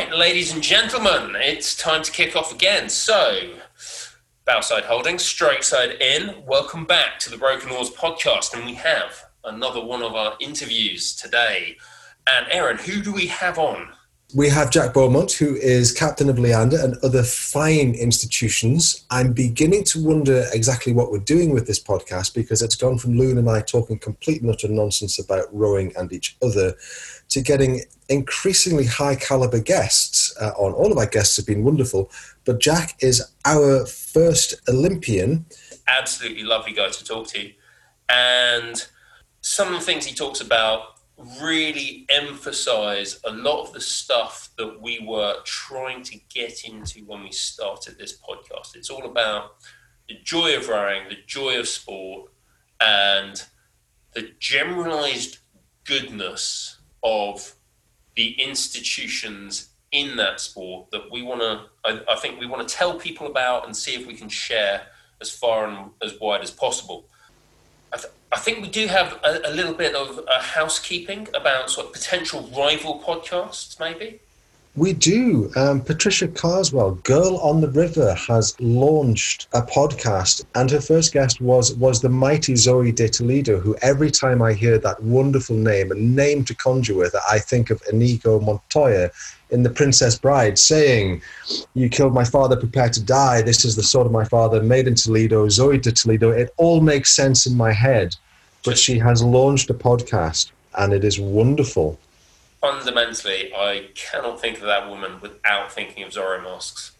right, ladies and gentlemen, it's time to kick off again. So, Bowside Holdings, Straight Side In, welcome back to the Broken Oars podcast. And we have another one of our interviews today. And Aaron, who do we have on? We have Jack Beaumont, who is captain of Leander and other fine institutions. I'm beginning to wonder exactly what we're doing with this podcast because it's gone from Loon and I talking complete and utter nonsense about rowing and each other to getting increasingly high caliber guests uh, on. All of our guests have been wonderful, but Jack is our first Olympian. Absolutely lovely guy to talk to. And some of the things he talks about really emphasize a lot of the stuff that we were trying to get into when we started this podcast. It's all about the joy of rowing, the joy of sport, and the generalized goodness of the institutions in that sport that we want to, I, I, think we want to tell people about and see if we can share as far and as wide as possible. I, th- I think we do have a, a little bit of uh, housekeeping about sort of potential rival podcasts, maybe. We do. Um, Patricia Carswell, Girl on the River, has launched a podcast, and her first guest was was the mighty Zoe de Toledo. Who, every time I hear that wonderful name, a name to conjure with, I think of Inigo Montoya in The Princess Bride, saying, "You killed my father, prepare to die. This is the sword of my father, made in Toledo, Zoe de Toledo." It all makes sense in my head, but she has launched a podcast, and it is wonderful fundamentally, I cannot think of that woman without thinking of Zorro Masks.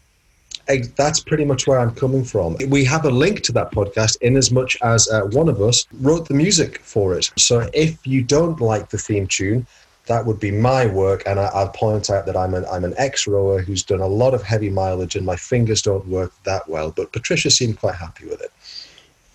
That's pretty much where I'm coming from. We have a link to that podcast in as much as uh, one of us wrote the music for it. So if you don't like the theme tune, that would be my work. And I, will point out that I'm an, I'm an ex rower who's done a lot of heavy mileage and my fingers don't work that well. But Patricia seemed quite happy with it.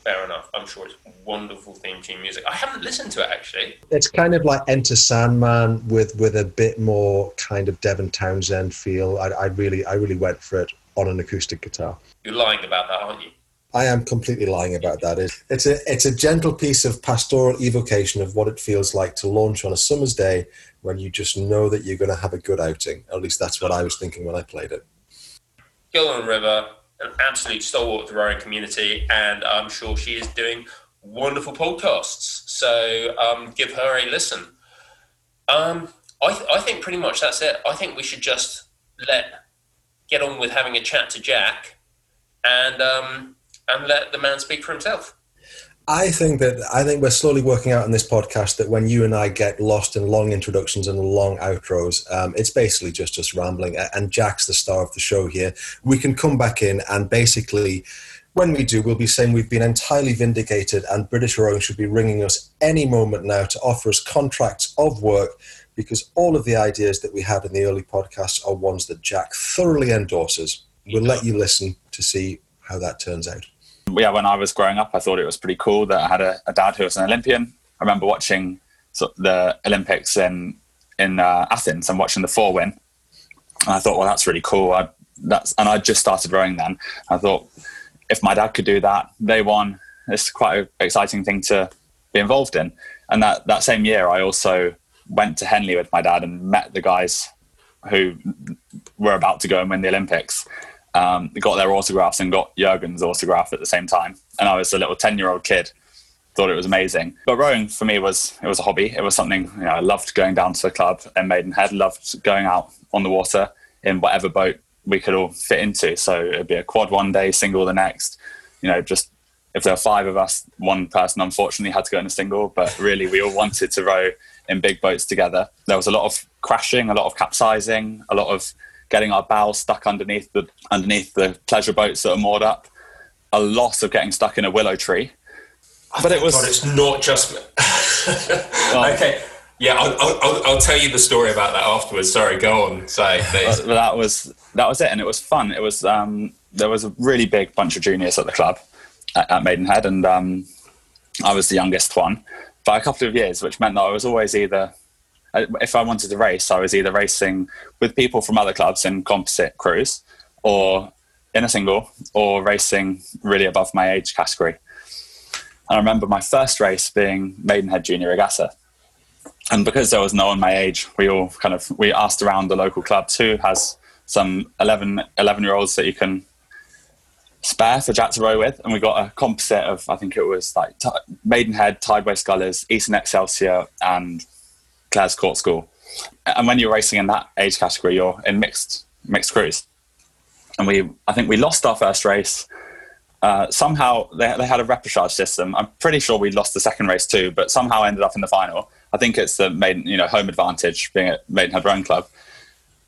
Fair enough. I'm sure it's wonderful theme tune music. I haven't listened to it actually. It's kind of like Enter Sandman with with a bit more kind of Devin Townsend feel. I, I really I really went for it on an acoustic guitar. You're lying about that, aren't you? I am completely lying about that. It's a it's a gentle piece of pastoral evocation of what it feels like to launch on a summer's day when you just know that you're going to have a good outing. At least that's what I was thinking when I played it. Girl on River, an absolute stalwart of the rowing community, and I'm sure she is doing wonderful podcasts. So um, give her a listen. Um, I, th- I think pretty much that's it. I think we should just let get on with having a chat to Jack, and um, and let the man speak for himself. I think that I think we're slowly working out in this podcast that when you and I get lost in long introductions and long outros, um, it's basically just us rambling. And Jack's the star of the show here. We can come back in and basically when we do, we'll be saying we've been entirely vindicated and British Rowing should be ringing us any moment now to offer us contracts of work because all of the ideas that we had in the early podcasts are ones that Jack thoroughly endorses. We'll let you listen to see how that turns out. Yeah, when I was growing up, I thought it was pretty cool that I had a, a dad who was an Olympian. I remember watching the Olympics in in uh, Athens and watching the four win, and I thought, well, that's really cool. I, that's and I just started rowing then. I thought if my dad could do that, they won. It's quite an exciting thing to be involved in. And that, that same year, I also went to Henley with my dad and met the guys who were about to go and win the Olympics. Um, got their autographs and got Jurgen's autograph at the same time. And I was a little 10 year old kid, thought it was amazing. But rowing for me was, it was a hobby. It was something, you know, I loved going down to the club in Maidenhead, loved going out on the water in whatever boat we could all fit into. So it'd be a quad one day, single the next. You know, just if there were five of us, one person unfortunately had to go in a single, but really we all wanted to row in big boats together. There was a lot of crashing, a lot of capsizing, a lot of getting our bows stuck underneath the underneath the pleasure boats that are moored up, a loss of getting stuck in a willow tree. But it was. God, it's not just. well, okay. Yeah, I'll, I'll, I'll, tell you the story about that afterwards. Sorry, go on. Say, please. that was that was it, and it was fun. It was um, there was a really big bunch of juniors at the club at, at Maidenhead, and um, I was the youngest one by a couple of years, which meant that I was always either if I wanted to race, I was either racing with people from other clubs in composite crews, or in a single, or racing really above my age category. I remember my first race being Maidenhead Junior Regatta and because there was no one my age, we all kind of we asked around the local clubs who has some 11, 11 year olds that you can spare for Jack to row with, and we got a composite of I think it was like Maidenhead, Tideway Scullers, Eastern Excelsior, and Claires Court School. And when you're racing in that age category, you're in mixed mixed crews. And we, I think we lost our first race. Uh, somehow they, they had a repechage system. I'm pretty sure we lost the second race too, but somehow ended up in the final. I think it's the maiden, you know, home advantage being at Maidenhead Rowing Club.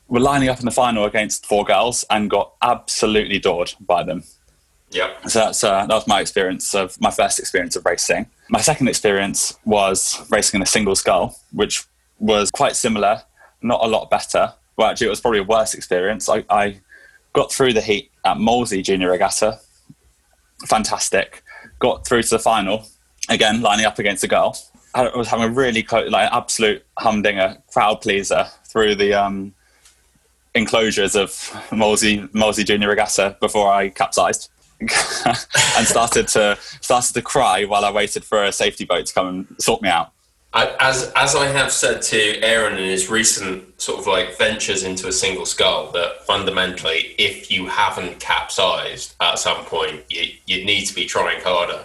We're lining up in the final against four girls and got absolutely doored by them. Yeah. So that's uh, that was my experience of my first experience of racing. My second experience was racing in a single scull, which was quite similar, not a lot better. Well, actually, it was probably a worse experience. I, I got through the heat at Molesey Junior Regatta, fantastic. Got through to the final again, lining up against a girl. I was having a really close, like absolute humdinger, crowd pleaser through the um, enclosures of Molesey Molesey Junior Regatta before I capsized. and started to started to cry while I waited for a safety boat to come and sort me out. I, as as I have said to Aaron in his recent sort of like ventures into a single scull, that fundamentally, if you haven't capsized at some point, you you need to be trying harder.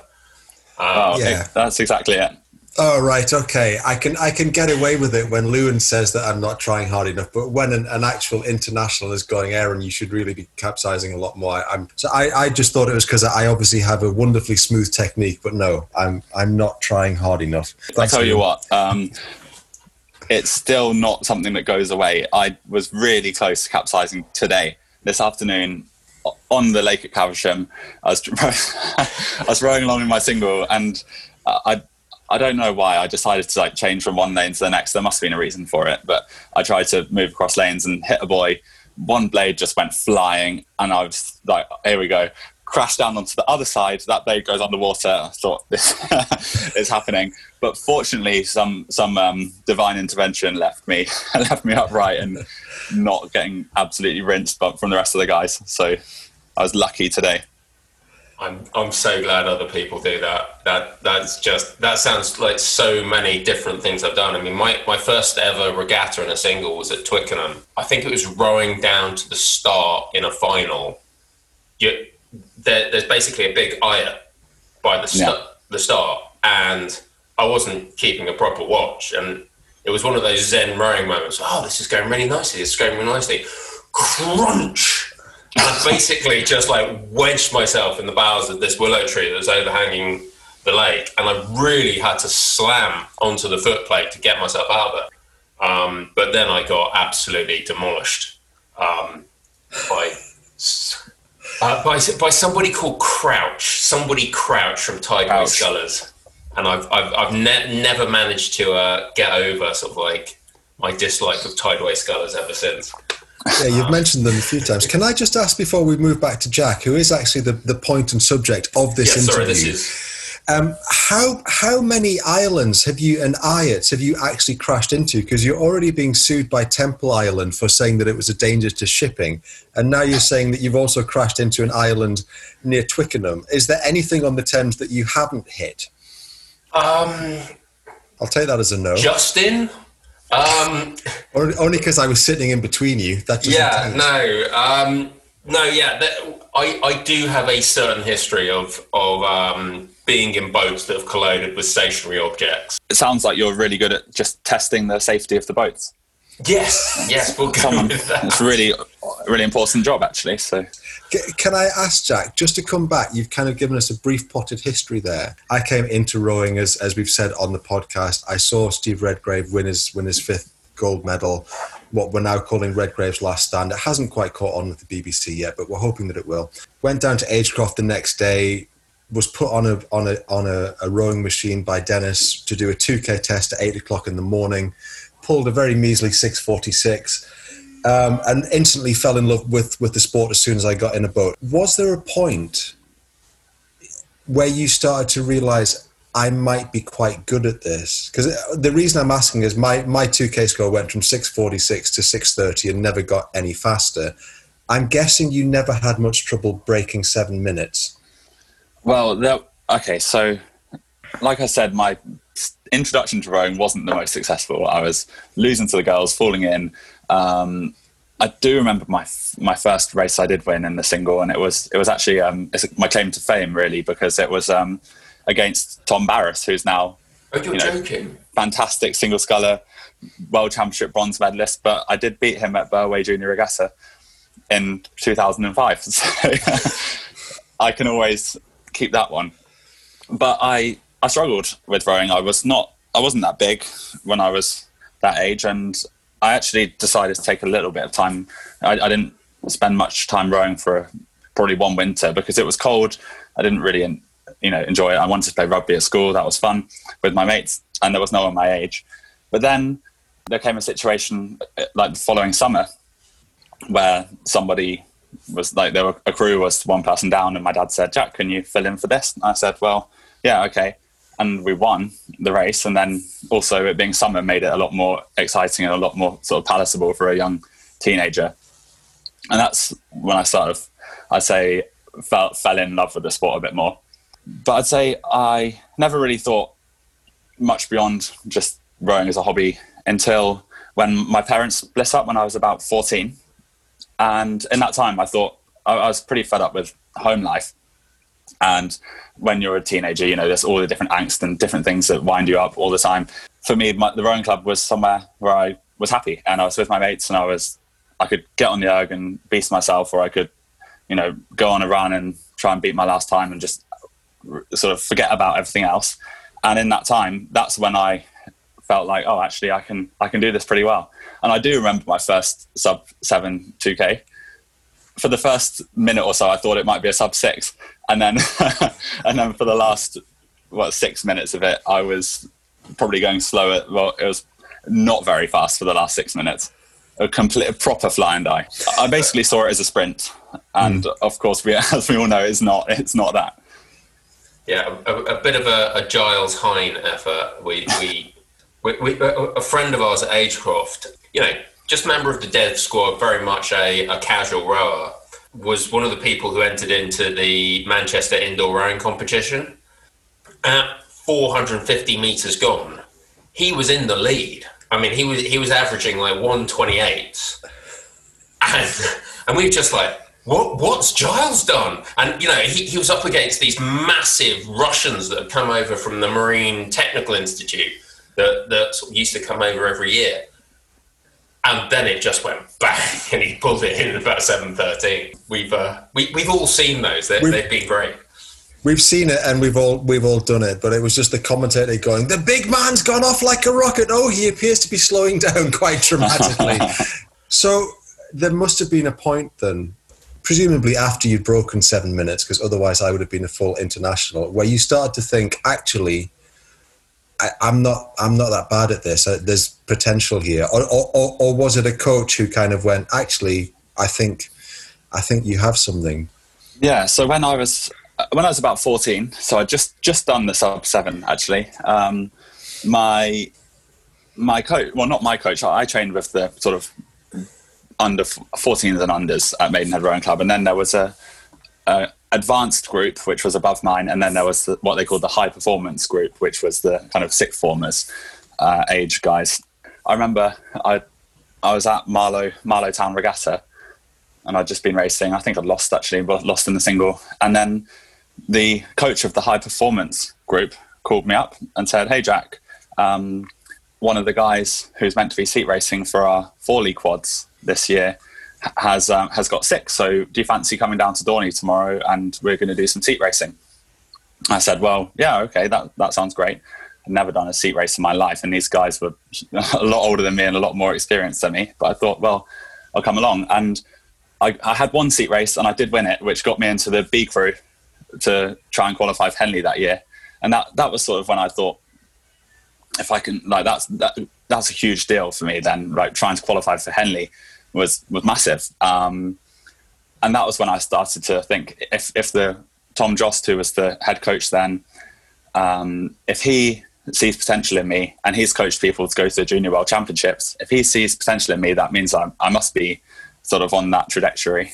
Um, oh, yeah. that's exactly it. Oh right, okay. I can I can get away with it when Lewin says that I'm not trying hard enough, but when an, an actual international is going, Aaron, you should really be capsizing a lot more. I'm so I, I just thought it was because I obviously have a wonderfully smooth technique, but no, I'm I'm not trying hard enough. I tell you what, um, it's still not something that goes away. I was really close to capsizing today, this afternoon on the lake at Caversham. I was I was rowing along in my single and. Uh, I I don't know why I decided to like change from one lane to the next. There must have been a reason for it, but I tried to move across lanes and hit a buoy. One blade just went flying, and I was like, "Here we go!" Crashed down onto the other side. That blade goes underwater. I thought this is happening, but fortunately, some some um, divine intervention left me left me upright and not getting absolutely rinsed, but from the rest of the guys. So I was lucky today. I'm I'm so glad other people do that. That that's just that sounds like so many different things I've done. I mean, my, my first ever regatta in a single was at Twickenham. I think it was rowing down to the start in a final. You, there, there's basically a big eye by the st- yeah. the start, and I wasn't keeping a proper watch, and it was one of those zen rowing moments. Oh, this is going really nicely. It's going really nicely. Crunch I basically just like wedged myself in the boughs of this willow tree that was overhanging the lake, and I really had to slam onto the footplate to get myself out of it. Um, but then I got absolutely demolished um, by, uh, by by somebody called Crouch. Somebody Crouch from Tideway Scullers, and I've I've, I've ne- never managed to uh, get over sort of like my dislike of Tideway Scullers ever since. Yeah, you've mentioned them a few times. Can I just ask before we move back to Jack, who is actually the, the point and subject of this interview? Sorry, this is. Um, how how many islands have you and eyots have you actually crashed into? Because you're already being sued by Temple Island for saying that it was a danger to shipping, and now you're saying that you've also crashed into an island near Twickenham. Is there anything on the Thames that you haven't hit? Um, I'll take that as a no. Justin, um, Only because I was sitting in between you. That yeah, no, um, no, yeah. That, I I do have a certain history of of um, being in boats that have collided with stationary objects. It sounds like you're really good at just testing the safety of the boats. Yes, yes, we'll go with that. It's really, really important job actually. So can I ask Jack just to come back? You've kind of given us a brief potted history there. I came into rowing as as we've said on the podcast. I saw Steve Redgrave win his win his fifth gold medal. What we're now calling Redgrave's last stand. It hasn't quite caught on with the BBC yet, but we're hoping that it will. Went down to Agecroft the next day. Was put on a on a on a, a rowing machine by Dennis to do a 2k test at eight o'clock in the morning. Pulled a very measly 646 um, and instantly fell in love with with the sport as soon as I got in a boat. Was there a point where you started to realize I might be quite good at this? Because the reason I'm asking is my my 2K score went from 646 to 630 and never got any faster. I'm guessing you never had much trouble breaking seven minutes. Well, okay, so like I said, my introduction to rowing wasn't the most successful. I was losing to the girls, falling in. Um, I do remember my my first race I did win in the single, and it was it was actually um, my claim to fame really because it was um, against Tom Barras, who's now oh, you know, joking. fantastic single sculler, world championship bronze medalist. But I did beat him at Burway Junior Regatta in 2005, so I can always keep that one. But I I struggled with rowing. I was not I wasn't that big when I was that age, and I actually decided to take a little bit of time. I, I didn't spend much time rowing for probably one winter because it was cold. I didn't really, you know, enjoy it. I wanted to play rugby at school. That was fun with my mates, and there was no one my age. But then there came a situation uh, like the following summer where somebody was like there were a crew was one person down and my dad said jack can you fill in for this and i said well yeah okay and we won the race. And then also it being summer made it a lot more exciting and a lot more sort of palatable for a young teenager. And that's when I sort of, I'd say, fell, fell in love with the sport a bit more. But I'd say I never really thought much beyond just rowing as a hobby until when my parents split up when I was about 14. And in that time, I thought I was pretty fed up with home life. And when you're a teenager, you know, there's all the different angst and different things that wind you up all the time. For me, my, the rowing club was somewhere where I was happy and I was with my mates and I was, I could get on the erg and beast myself or I could, you know, go on a run and try and beat my last time and just sort of forget about everything else. And in that time, that's when I felt like, oh, actually, I can, I can do this pretty well. And I do remember my first sub seven 2K for the first minute or so, I thought it might be a sub six, and then and then for the last what six minutes of it, I was probably going slower. Well, it was not very fast for the last six minutes. A complete a proper flying die. I basically saw it as a sprint, and mm. of course, we as we all know, it's not. It's not that. Yeah, a, a bit of a, a, Giles Hine effort. We, we, we, we, a friend of ours at Agecroft, you know, just member of the dev squad, very much a, a casual rower, was one of the people who entered into the Manchester indoor rowing competition. At 450 meters gone, he was in the lead. I mean, he was he was averaging like 128, and and we were just like, what what's Giles done? And you know, he, he was up against these massive Russians that had come over from the Marine Technical Institute that that used to come over every year and then it just went bang, and he pulled it in about seven thirteen. We've uh, we, we've all seen those; they, have been great. We've seen it, and we've all we've all done it. But it was just the commentator going, "The big man's gone off like a rocket." Oh, he appears to be slowing down quite dramatically. so there must have been a point then, presumably after you'd broken seven minutes, because otherwise I would have been a full international, where you started to think, actually I, am not I'm not that bad at this. Uh, there's potential here, or, or, or was it a coach who kind of went, actually, I think I think you have something. Yeah. So when I was when I was about 14, so I just just done the sub seven actually. Um, my my coach, well, not my coach. I, I trained with the sort of under 14s and unders at Maidenhead Rowing Club, and then there was a, a advanced group, which was above mine, and then there was the, what they called the high performance group, which was the kind of sixth formers uh, age guys. I remember I I was at Marlow Marlow Town Regatta, and I'd just been racing. I think I'd lost actually, but lost in the single. And then the coach of the high performance group called me up and said, "Hey Jack, um, one of the guys who's meant to be seat racing for our Fawley quads this year." Has um, has got sick. So do you fancy coming down to Dorney tomorrow and we're going to do some seat racing? I said, well, yeah, okay, that that sounds great. I've never done a seat race in my life, and these guys were a lot older than me and a lot more experienced than me. But I thought, well, I'll come along. And I, I had one seat race, and I did win it, which got me into the B crew to try and qualify for Henley that year. And that that was sort of when I thought, if I can, like, that's that, that's a huge deal for me. Then, like, trying to qualify for Henley was was massive. Um, and that was when I started to think if if the Tom Jost, who was the head coach then, um, if he sees potential in me and he's coached people to go to the junior world championships, if he sees potential in me, that means I, I must be sort of on that trajectory.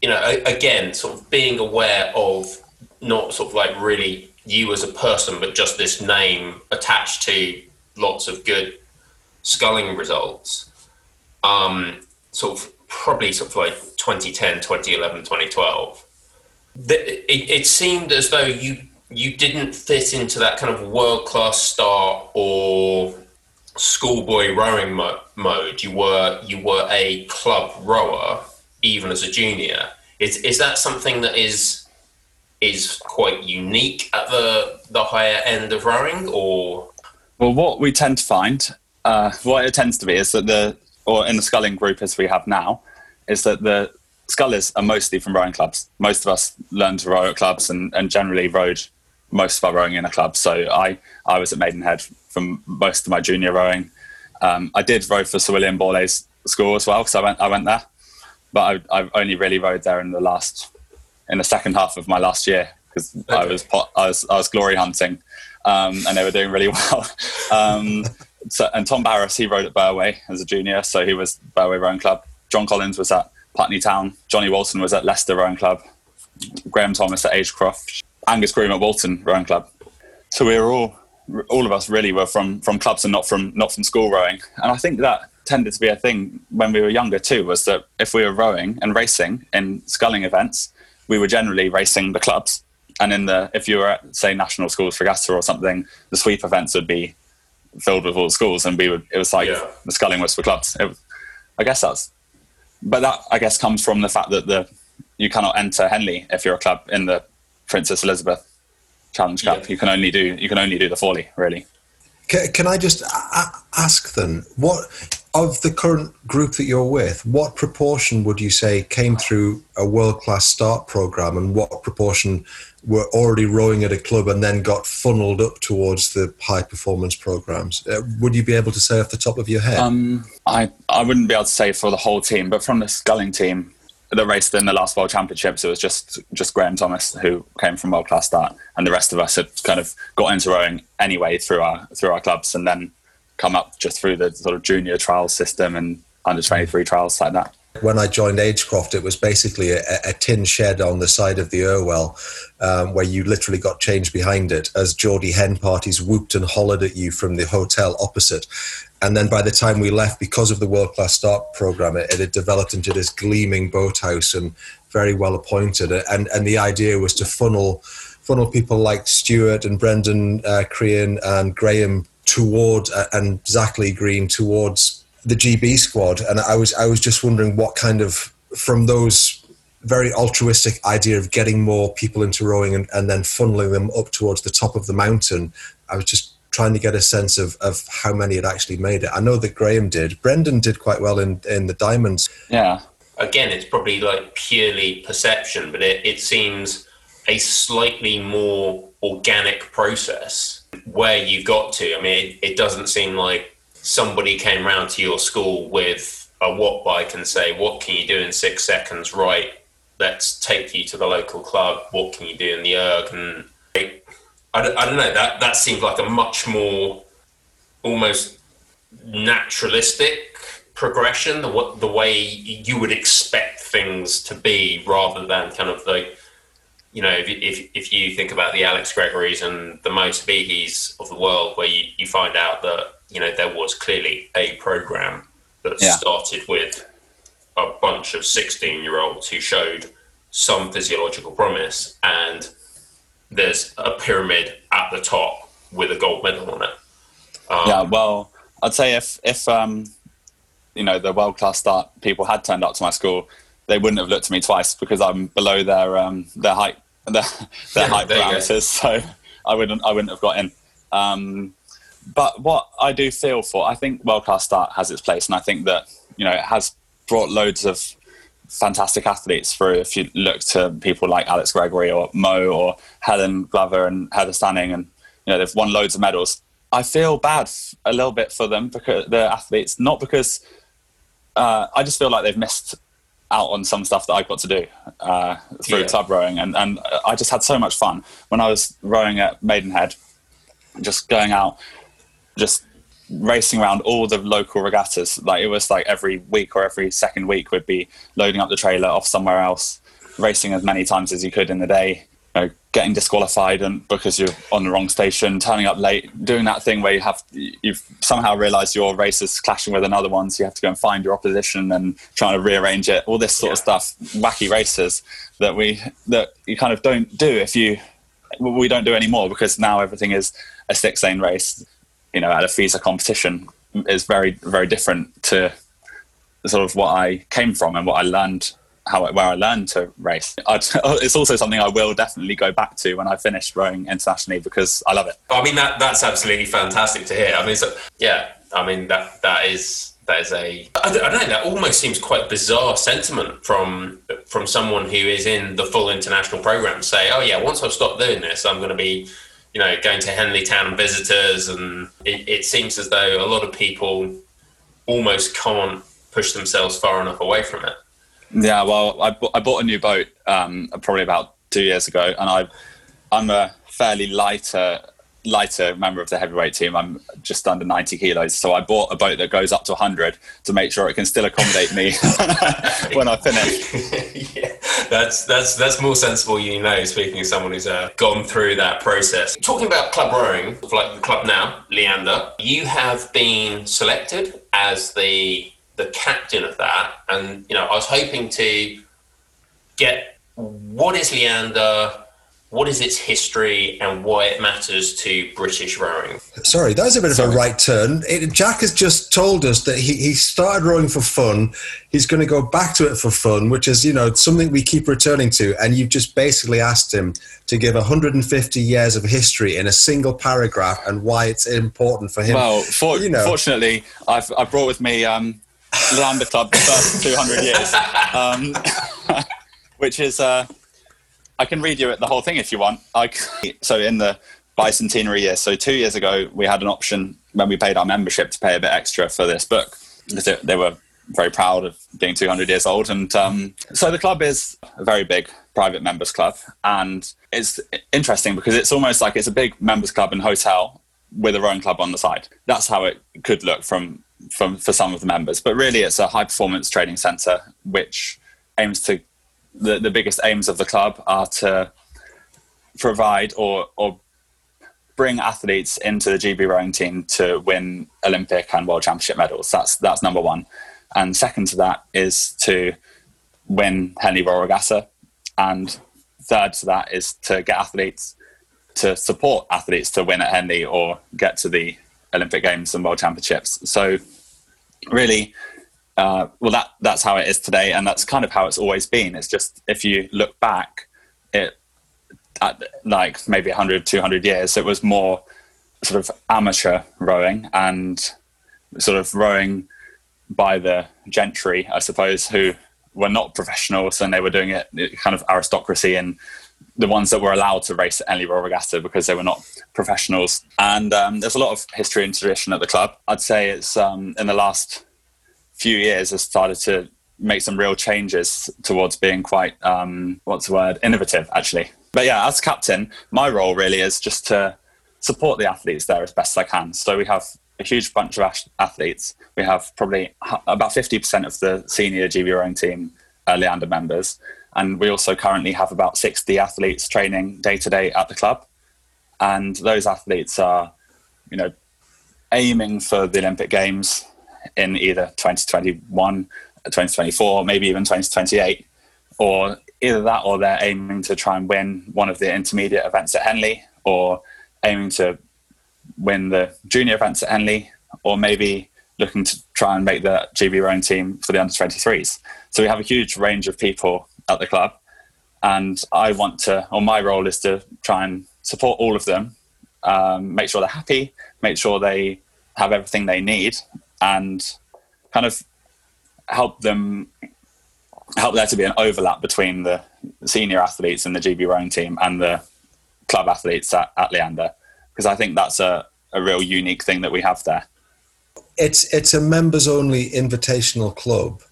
You know, again, sort of being aware of not sort of like really you as a person, but just this name attached to lots of good sculling results. Um, sort of probably sort of like 2010, 2011, 2012. it, it seemed as though you you didn't fit into that kind of world class star or schoolboy rowing mo- mode. You were you were a club rower even as a junior. Is is that something that is is quite unique at the the higher end of rowing, or? Well, what we tend to find, uh, what it tends to be, is that the or in the sculling group as we have now, is that the scullers are mostly from rowing clubs. Most of us learned to row at clubs and, and generally rowed most of our rowing in a club. So I, I was at Maidenhead from most of my junior rowing. Um, I did row for Sir William Borlase School as well because I went I went there, but I, I only really rowed there in the last in the second half of my last year because okay. I was I was I was glory hunting, um, and they were doing really well. Um, so, and Tom Barras, he rowed at Burway as a junior, so he was Burway Rowing Club. John Collins was at Putney Town. Johnny Walton was at Leicester Rowing Club. Graham Thomas at Agecroft. Angus Groom at Walton Rowing Club. So we were all all of us really were from from clubs and not from not from school rowing. And I think that tended to be a thing when we were younger too. Was that if we were rowing and racing in sculling events, we were generally racing the clubs. And in the if you were at say national schools for regatta or something, the sweep events would be filled with all the schools, and we were. It was like yeah. the sculling was for clubs. It, I guess that's, but that I guess comes from the fact that the you cannot enter Henley if you're a club in the Princess Elizabeth Challenge Cup. Yeah. You can only do you can only do the Fawley really. Can, can I just ask then what of the current group that you're with, what proportion would you say came through a world class start program, and what proportion were already rowing at a club and then got funneled up towards the high performance programs? Uh, would you be able to say off the top of your head? Um, I I wouldn't be able to say for the whole team, but from the sculling team that raced in the last World Championships, it was just just Graham Thomas who came from world class start, and the rest of us had kind of got into rowing anyway through our through our clubs, and then come up just through the sort of junior trial system and under 23 trials like that. When I joined Agecroft, it was basically a, a tin shed on the side of the Irwell um, where you literally got changed behind it as Geordie hen parties whooped and hollered at you from the hotel opposite. And then by the time we left, because of the World Class Start program, it, it had developed into this gleaming boathouse and very well appointed. And, and the idea was to funnel funnel people like Stuart and Brendan uh, Crean and Graham toward uh, and Zak Lee-Green towards the GB squad, and I was I was just wondering what kind of from those very altruistic idea of getting more people into rowing and, and then funneling them up towards the top of the mountain. I was just trying to get a sense of, of how many had actually made it. I know that Graham did. Brendan did quite well in, in the diamonds. Yeah. Again, it's probably like purely perception, but it, it seems a slightly more organic process where you got to. I mean, it, it doesn't seem like somebody came round to your school with a watt bike and say, "What can you do in six seconds?" Right, let's take you to the local club. What can you do in the erg? And I don't, I don't know. That that seems like a much more almost naturalistic progression, the the way you would expect things to be, rather than kind of the you know, if, if, if you think about the Alex Gregories and the Moe Sbihis of the world, where you, you find out that, you know, there was clearly a program that yeah. started with a bunch of 16 year olds who showed some physiological promise, and there's a pyramid at the top with a gold medal on it. Um, yeah, well, I'd say if, if um, you know, the world class start people had turned up to my school, they wouldn't have looked at me twice because I'm below their um, their height their, their height parameters, so I wouldn't I wouldn't have got in. Um, but what I do feel for, I think World Class Start has its place, and I think that you know it has brought loads of fantastic athletes through. If you look to people like Alex Gregory or Mo or Helen Glover and Heather Stanning, and you know they've won loads of medals. I feel bad a little bit for them because the athletes, not because uh, I just feel like they've missed out on some stuff that I got to do uh, through yeah. club rowing, and and I just had so much fun when I was rowing at Maidenhead, just going out, just racing around all the local regattas. Like it was like every week or every second week, we'd be loading up the trailer off somewhere else, racing as many times as you could in the day. Know, getting disqualified and because you're on the wrong station, turning up late, doing that thing where you have you've somehow realised your race is clashing with another one, so you have to go and find your opposition and trying to rearrange it. All this sort yeah. of stuff, wacky races that we that you kind of don't do if you we don't do anymore because now everything is a six lane race. You know, at a FISA competition is very very different to sort of what I came from and what I learned how where I learned to race. I'd, it's also something I will definitely go back to when I finish rowing internationally because I love it. I mean that that's absolutely fantastic to hear. I mean, so, yeah, I mean that that is that is a I don't, I don't know that almost seems quite bizarre sentiment from from someone who is in the full international program. Say, oh yeah, once I've stopped doing this, I'm going to be you know going to Henley Town visitors, and it, it seems as though a lot of people almost can't push themselves far enough away from it. Yeah, well, I, I bought a new boat um, probably about two years ago, and I I'm a fairly lighter lighter member of the heavyweight team. I'm just under 90 kilos, so I bought a boat that goes up to 100 to make sure it can still accommodate me when I finish. yeah, that's that's that's more sensible, you know. Speaking of someone who's uh, gone through that process. Talking about club rowing, like the club now, Leander, you have been selected as the the captain of that, and you know, I was hoping to get what is Leander, what is its history, and why it matters to British rowing. Sorry, that was a bit Sorry. of a right turn. It, Jack has just told us that he, he started rowing for fun. He's going to go back to it for fun, which is you know something we keep returning to. And you've just basically asked him to give 150 years of history in a single paragraph and why it's important for him. Well, for, you know. fortunately, I've, I've brought with me. Um, Leander Club the first 200 years, um, which is, uh, I can read you the whole thing if you want. I, so in the bicentenary year, so two years ago, we had an option when we paid our membership to pay a bit extra for this book because they were very proud of being 200 years old. And um, so the club is a very big private members club. And it's interesting because it's almost like it's a big members club and hotel with a rowing club on the side. That's how it could look from from for some of the members. But really, it's a high performance training center which aims to the, the biggest aims of the club are to provide or or bring athletes into the GB rowing team to win Olympic and World Championship medals. That's that's number one, and second to that is to win Henley Royal Regatta, and third to that is to get athletes to support athletes to win at Henley or get to the Olympic Games and World Championships. So really, uh, well, that that's how it is today, and that's kind of how it's always been. It's just if you look back, it at like maybe 100, 200 years, it was more sort of amateur rowing and sort of rowing by the gentry, I suppose, who were not professionals and they were doing it kind of aristocracy and the ones that were allowed to race at Royal Regatta because they were not professionals. And um, there's a lot of history and tradition at the club. I'd say it's um, in the last few years has started to make some real changes towards being quite um, what's the word innovative actually. But yeah, as captain, my role really is just to support the athletes there as best I can. So we have a huge bunch of athletes. We have probably about 50% of the senior GB rowing team are Leander members and we also currently have about 60 athletes training day to day at the club. And those athletes are, you know, aiming for the Olympic Games in either 2021, 2024, maybe even 2028, or either that or they're aiming to try and win one of the intermediate events at Henley, or aiming to win the junior events at Henley, or maybe looking to try and make the GB rowing team for the under 23s. So we have a huge range of people at the club. And I want to, or my role is to try and support all of them, um, make sure they're happy, make sure they have everything they need, and kind of help them help there to be an overlap between the senior athletes in the GB rowing team and the club athletes at, at Leander, because I think that's a, a real unique thing that we have there. It's it's a members only invitational club.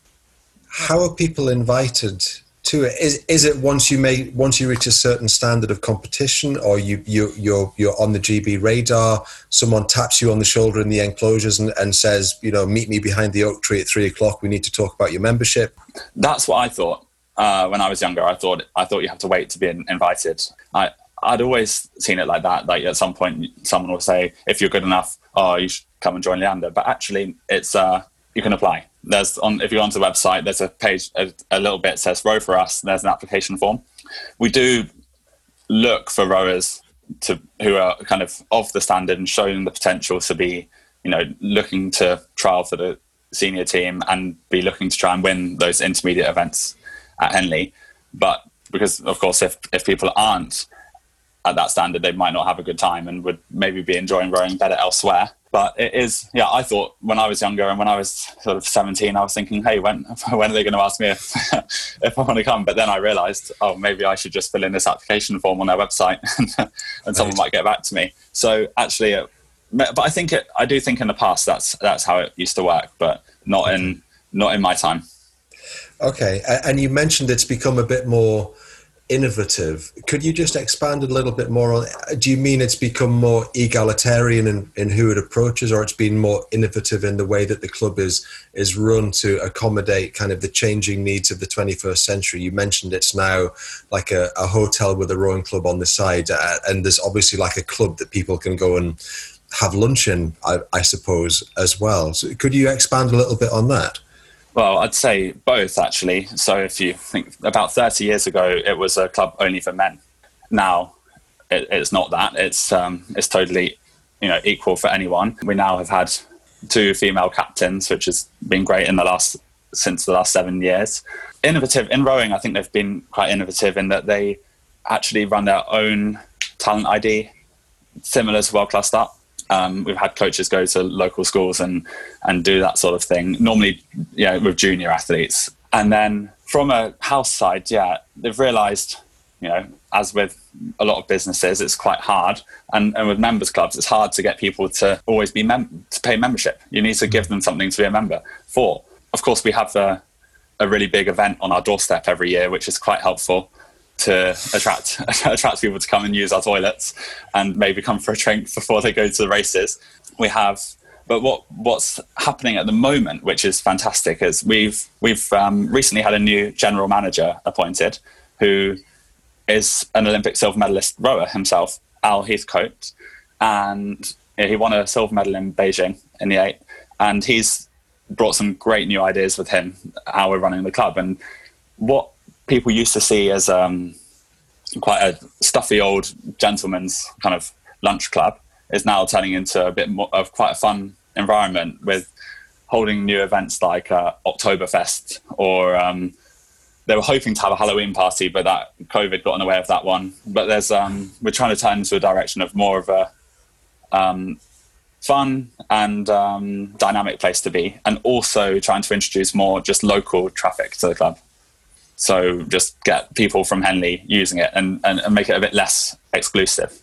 How are people invited to it? Is is it once you make once you reach a certain standard of competition, or you you you're you're on the GB radar? Someone taps you on the shoulder in the enclosures and, and says, you know, meet me behind the oak tree at three o'clock. We need to talk about your membership. That's what I thought. uh, when I was younger, I thought I thought you have to wait to be invited. I I'd always seen it like that. Like at some point, someone will say, "If you're good enough, oh, you should come and join Leander." But actually, it's uh, you can apply. There's on if you go onto the website, there's a page, a, a little bit says "row for us." There's an application form. We do look for rowers to who are kind of of the standard and showing the potential to be, you know, looking to trial for the senior team and be looking to try and win those intermediate events at Henley. But because of course, if if people aren't at that standard, they might not have a good time and would maybe be enjoying rowing better elsewhere. But it is, yeah. I thought when I was younger and when I was sort of seventeen, I was thinking, hey, when when are they going to ask me if if I want to come? But then I realised, oh, maybe I should just fill in this application form on their website, and, and someone might get back to me. So actually, it, but I think it, I do think in the past that's that's how it used to work, but not in not in my time. Okay, and you mentioned it's become a bit more innovative. Could you just expand a little bit more on? Do you mean it's become more egalitarian in, in who it approaches, or it's been more innovative in the way that the club is is run to accommodate kind of the changing needs of the 21st century? You mentioned it's now like a, a hotel with a rowing club on the side, uh, and there's obviously like a club that people can go and have lunch in, I, I suppose, as well. So could you expand a little bit on that? Well, I'd say both actually. So if you think about 30 years ago, it was a club only for men. Now it, it's not that. It's um, it's totally you know equal for anyone. We now have had two female captains, which has been great in the last since the last seven years. Innovative in rowing, I think they've been quite innovative in that they actually run their own talent ID, similar to World Class Start. Um, we've had coaches go to local schools and and do that sort of thing. Normally, yeah, with junior athletes, and then from a house side, yeah, they've realised, you know, as with a lot of businesses, it's quite hard, and, and with members clubs, it's hard to get people to always be mem- to pay membership. You need to give them something to be a member for. Of course, we have the a really big event on our doorstep every year, which is quite helpful to attract attract people to come and use our toilets and maybe come for a drink before they go to the races. We have, but what what's happening at the moment, which is fantastic, is we've we've um, recently had a new general manager appointed, who is an Olympic silver medalist rower himself, Al Heathcote, and he won a silver medal in Beijing in the eight, and he's brought some great new ideas with him how we're running the club and what people used to see as um, quite a stuffy old gentleman's kind of lunch club is now turning into a bit more of quite a fun environment with holding new events like uh, Oktoberfest or um, they were hoping to have a Halloween party, but that COVID got in the way of that one. But there's um, we're trying to turn into a direction of more of a um, fun and um, dynamic place to be, and also trying to introduce more just local traffic to the club. So just get people from Henley using it and, and, and make it a bit less exclusive.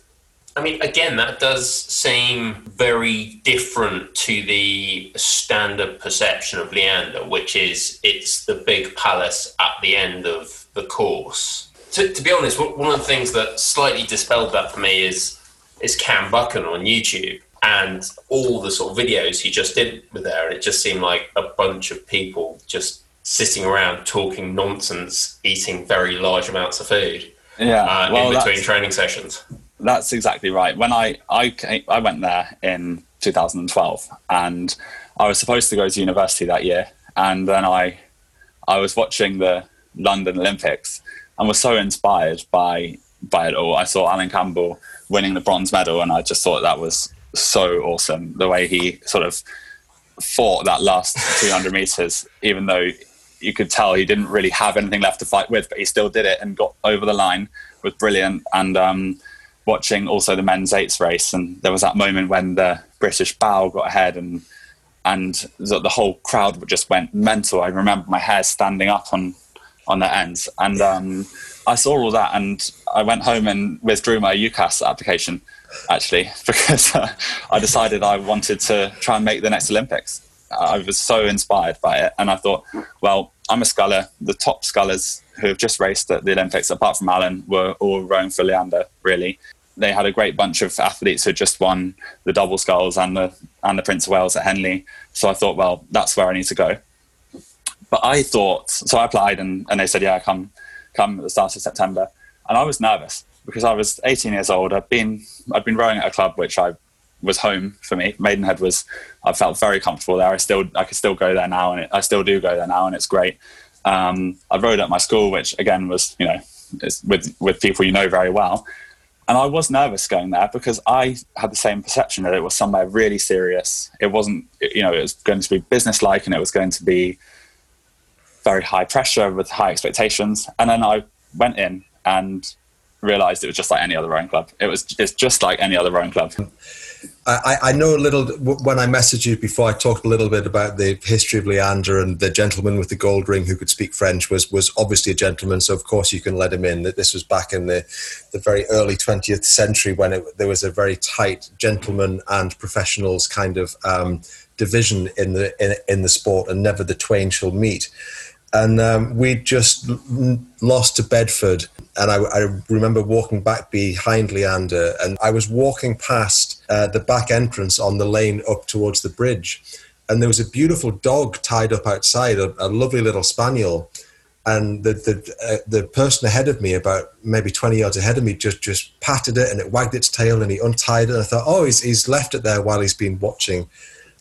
I mean, again, that does seem very different to the standard perception of Leander, which is it's the big palace at the end of the course. To, to be honest, one of the things that slightly dispelled that for me is is Cam Buchan on YouTube and all the sort of videos he just did with there. And it just seemed like a bunch of people just sitting around talking nonsense, eating very large amounts of food. Yeah, uh, well, in between training sessions. That's exactly right. When I I came, I went there in 2012, and I was supposed to go to university that year, and then I I was watching the London Olympics and was so inspired by by it all. I saw Alan Campbell winning the bronze medal, and I just thought that was so awesome. The way he sort of fought that last 200 meters, even though you could tell he didn't really have anything left to fight with, but he still did it and got over the line. Was brilliant. And um, watching also the men's eights race, and there was that moment when the British bow got ahead, and and the, the whole crowd just went mental. I remember my hair standing up on on their ends, and um, I saw all that, and I went home and withdrew my UCAS application actually because uh, I decided I wanted to try and make the next Olympics. I was so inspired by it. And I thought, well, I'm a sculler. The top scullers who have just raced at the Olympics, apart from Alan, were all rowing for Leander, really. They had a great bunch of athletes who just won the double sculls and the and the Prince of Wales at Henley. So I thought, well, that's where I need to go. but I thought so. I applied and, and they said, "Yeah, come come at the start of September," and I was nervous because I was 18 years old. I'd been I'd been rowing at a club which I was home for me. Maidenhead was I felt very comfortable there. I still I could still go there now, and it, I still do go there now, and it's great. Um, I rowed at my school, which again was you know with with people you know very well, and I was nervous going there because I had the same perception that it was somewhere really serious. It wasn't you know it was going to be business like, and it was going to be very high pressure with high expectations. And then I went in and realized it was just like any other rowing club. It was it's just like any other rowing club. I, I know a little when I messaged you before. I talked a little bit about the history of Leander and the gentleman with the gold ring who could speak French was was obviously a gentleman. So of course you can let him in. That this was back in the the very early twentieth century when it, there was a very tight gentleman and professionals kind of um, division in the in, in the sport, and never the twain shall meet and um, we just lost to Bedford. And I, I, remember walking back behind Leander, and I was walking past uh, the back entrance on the lane up towards the bridge, and there was a beautiful dog tied up outside, a, a lovely little spaniel. And the the, uh, the person ahead of me, about maybe twenty yards ahead of me, just just patted it, and it wagged its tail, and he untied it. And I thought, oh, he's he's left it there while he's been watching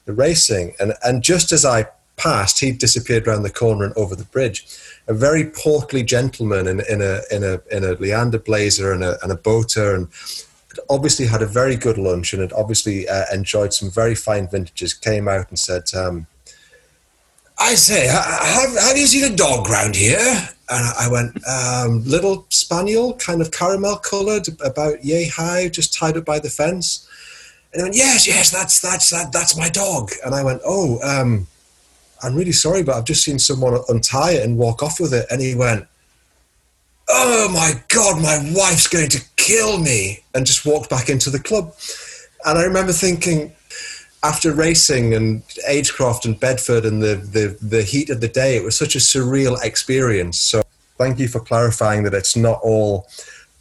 the racing. And and just as I passed, he disappeared around the corner and over the bridge. A very portly gentleman in, in a in a in a Leander blazer and a and a boater, and obviously had a very good lunch and had obviously uh, enjoyed some very fine vintages. Came out and said, um, "I say, have have you seen a dog round here?" And I went, um, "Little spaniel, kind of caramel coloured, about yay high, just tied up by the fence." And he went, "Yes, yes, that's that's that, that's my dog." And I went, "Oh." Um, I'm really sorry, but I've just seen someone untie it and walk off with it. And he went, Oh my God, my wife's going to kill me. And just walked back into the club. And I remember thinking, after racing and Agecroft and Bedford and the, the, the heat of the day, it was such a surreal experience. So thank you for clarifying that it's not all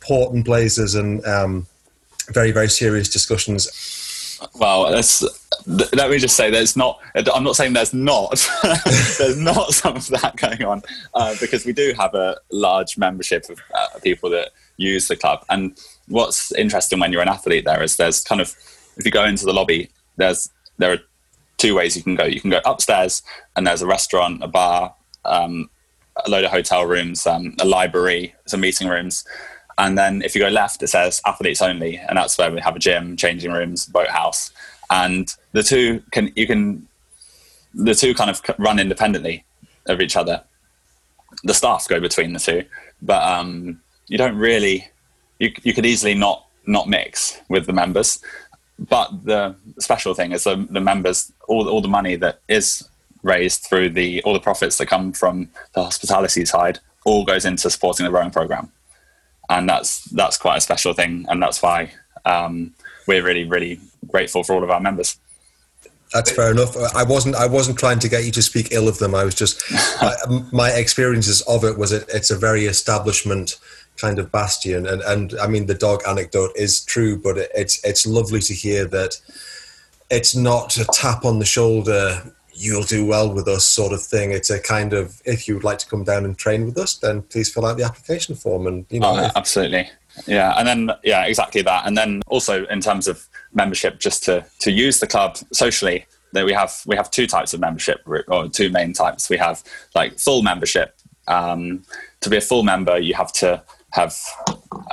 port and blazers and um, very, very serious discussions well, let me just say there's not. I'm not saying there's not. there's not some of that going on uh, because we do have a large membership of uh, people that use the club. And what's interesting when you're an athlete there is there's kind of if you go into the lobby, there's there are two ways you can go. You can go upstairs, and there's a restaurant, a bar, um, a load of hotel rooms, um, a library, some meeting rooms and then if you go left, it says athletes only, and that's where we have a gym, changing rooms, boathouse, and the two can you can the two kind of run independently of each other. The staff go between the two, but um, you don't really. You you could easily not not mix with the members, but the special thing is the, the members all all the money that is raised through the all the profits that come from the hospitality side all goes into supporting the rowing program and that's that's quite a special thing, and that's why um, we're really really grateful for all of our members. That's fair enough. I wasn't. I wasn't trying to get you to speak ill of them. I was just my, my experiences of it was it, it's a very establishment kind of bastion, and and I mean the dog anecdote is true, but it, it's it's lovely to hear that it's not a tap on the shoulder you'll do well with us sort of thing. It's a kind of if you would like to come down and train with us, then please fill out the application form and you know. Oh, if- absolutely. Yeah, and then yeah, exactly that. And then also in terms of membership, just to to use the club socially, that we have we have two types of membership or two main types. We have like full membership. Um, to be a full member, you have to have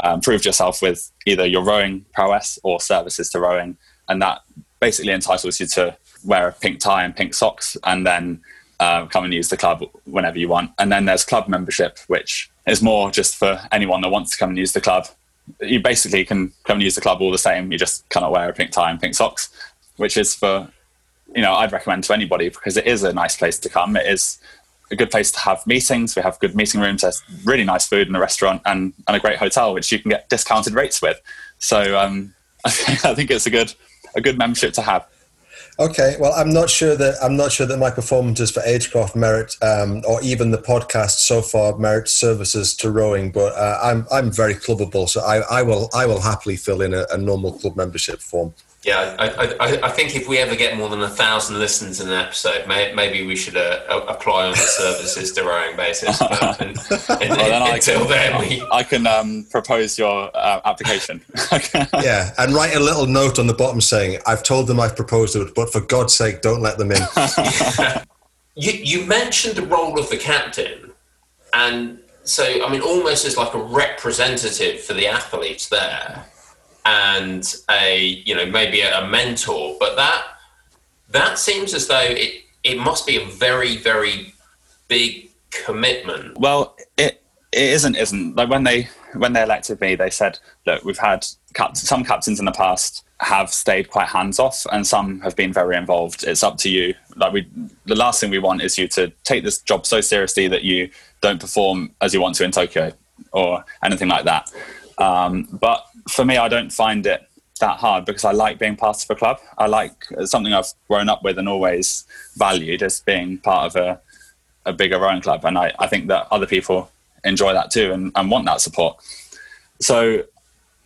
um, proved yourself with either your rowing prowess or services to rowing, and that basically entitles you to wear a pink tie and pink socks, and then uh, come and use the club whenever you want. And then there's club membership, which is more just for anyone that wants to come and use the club. You basically can come and use the club all the same. You just cannot wear a pink tie and pink socks, which is for, you know, I'd recommend to anybody because it is a nice place to come. It is a good place to have meetings. We have good meeting rooms. There's really nice food in a restaurant and, and a great hotel, which you can get discounted rates with. So um, I, think, I think it's a good a good membership to have. Okay, well, I'm not sure that I'm not sure that my performances for Agecroft merit, um, or even the podcast so far merit services to rowing. But uh, I'm I'm very clubbable, so I, I will I will happily fill in a, a normal club membership form. Yeah, I, I, I, think if we ever get more than a thousand listens in an episode, may, maybe we should uh, apply on the services to rowing basis. But and, and, well, until can, then, we... I can um, propose your uh, application. yeah, and write a little note on the bottom saying, "I've told them I've proposed it, but for God's sake, don't let them in." you, you mentioned the role of the captain, and so I mean, almost as like a representative for the athletes there and a you know maybe a, mentor. But that that seems as though it it must be a very very big commitment. Well it it isn't isn't. Like when they when they elected me they said look we've had some captains in the past have stayed quite hands off and some have been very involved. It's up to you. Like we the last thing we want is you to take this job so seriously that you don't perform as you want to in tokyo or anything like that. Um, but for me, I don't find it that hard because I like being part of a club. I like something I've grown up with and always valued as being part of a, a bigger rowing club. And I, I think that other people enjoy that too and, and want that support. So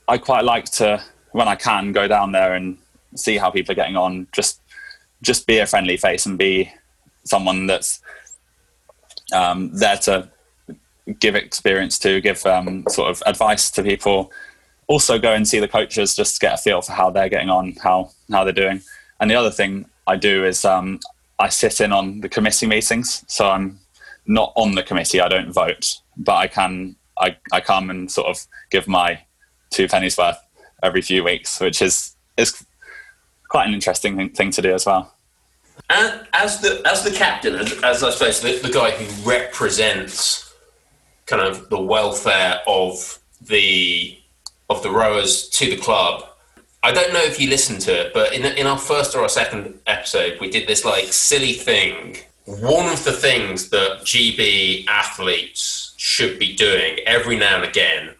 I quite like to, when I can, go down there and see how people are getting on. Just just be a friendly face and be someone that's um, there to give experience to, give um, sort of advice to people also go and see the coaches just to get a feel for how they're getting on, how how they're doing. And the other thing I do is um, I sit in on the committee meetings. So I'm not on the committee. I don't vote, but I can. I, I come and sort of give my two pennies worth every few weeks, which is is quite an interesting thing, to do as well. And as the as the captain, as I suppose the, the guy who represents kind of the welfare of the of the rowers to the club. I don't know if you listened to it, but in, in our first or our second episode, we did this like silly thing. One of the things that GB athletes should be doing every now and again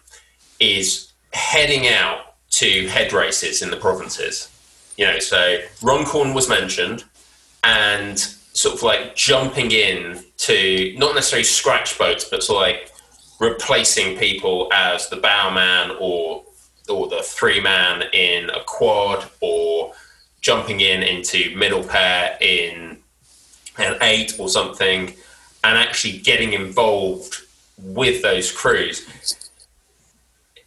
is heading out to head races in the provinces. You know, so Runcorn was mentioned, and sort of like jumping in to not necessarily scratch boats, but of like replacing people as the bowman or or the three man in a quad or jumping in into middle pair in an eight or something and actually getting involved with those crews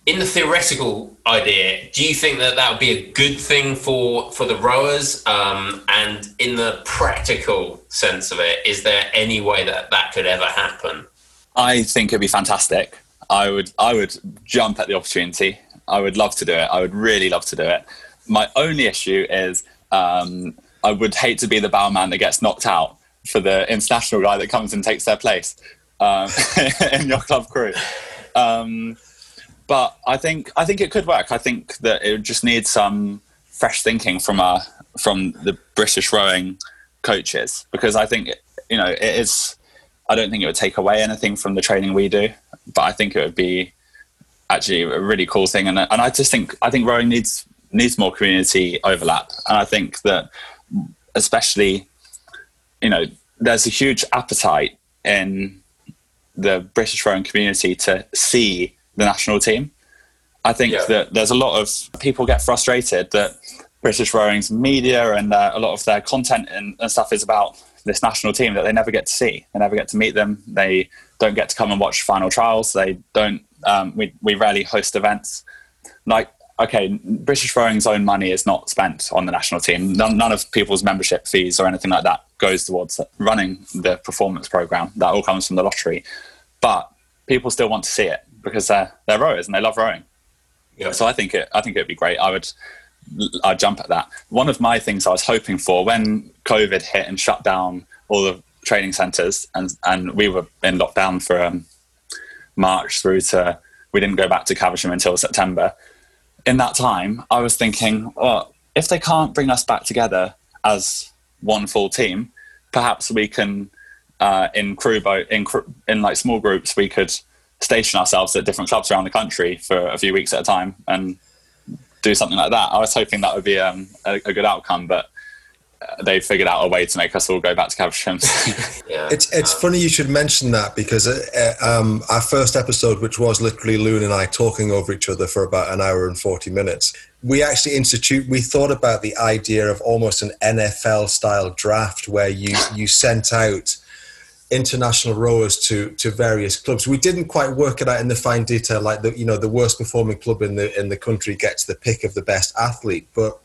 in the theoretical idea, do you think that that would be a good thing for for the rowers? Um, and in the practical sense of it, is there any way that that could ever happen? I think it'd be fantastic. I would I would jump at the opportunity. I would love to do it. I would really love to do it. My only issue is um, I would hate to be the bowman that gets knocked out for the international guy that comes and takes their place um, in your club crew. Um, but I think I think it could work. I think that it just needs some fresh thinking from our from the British rowing coaches because I think you know it is I don't think it would take away anything from the training we do, but I think it would be actually a really cool thing. And and I just think I think rowing needs needs more community overlap, and I think that especially you know there's a huge appetite in the British rowing community to see the national team. I think yeah. that there's a lot of people get frustrated that British rowing's media and uh, a lot of their content and, and stuff is about this national team that they never get to see. They never get to meet them. They don't get to come and watch final trials. They don't. Um, we we rarely host events. Like okay, British rowing's own money is not spent on the national team. None, none of people's membership fees or anything like that goes towards running the performance program. That all comes from the lottery. But people still want to see it because they're they're rowers and they love rowing. Yeah. So I think it I think it'd be great. I would I jump at that. One of my things I was hoping for when COVID hit and shut down all the training centres, and and we were in lockdown for um, March through to we didn't go back to Caversham until September. In that time, I was thinking, well, if they can't bring us back together as one full team, perhaps we can uh, in crew boat in in like small groups we could station ourselves at different clubs around the country for a few weeks at a time and do something like that. I was hoping that would be um, a, a, good outcome, but they figured out a way to make us all go back to Caversham. yeah. It's it's um, funny you should mention that because uh, uh, um, our first episode, which was literally Lewin and I talking over each other for about an hour and forty minutes, we actually institute. We thought about the idea of almost an NFL style draft where you you sent out international rowers to to various clubs. We didn't quite work it out in the fine detail, like the you know the worst performing club in the in the country gets the pick of the best athlete, but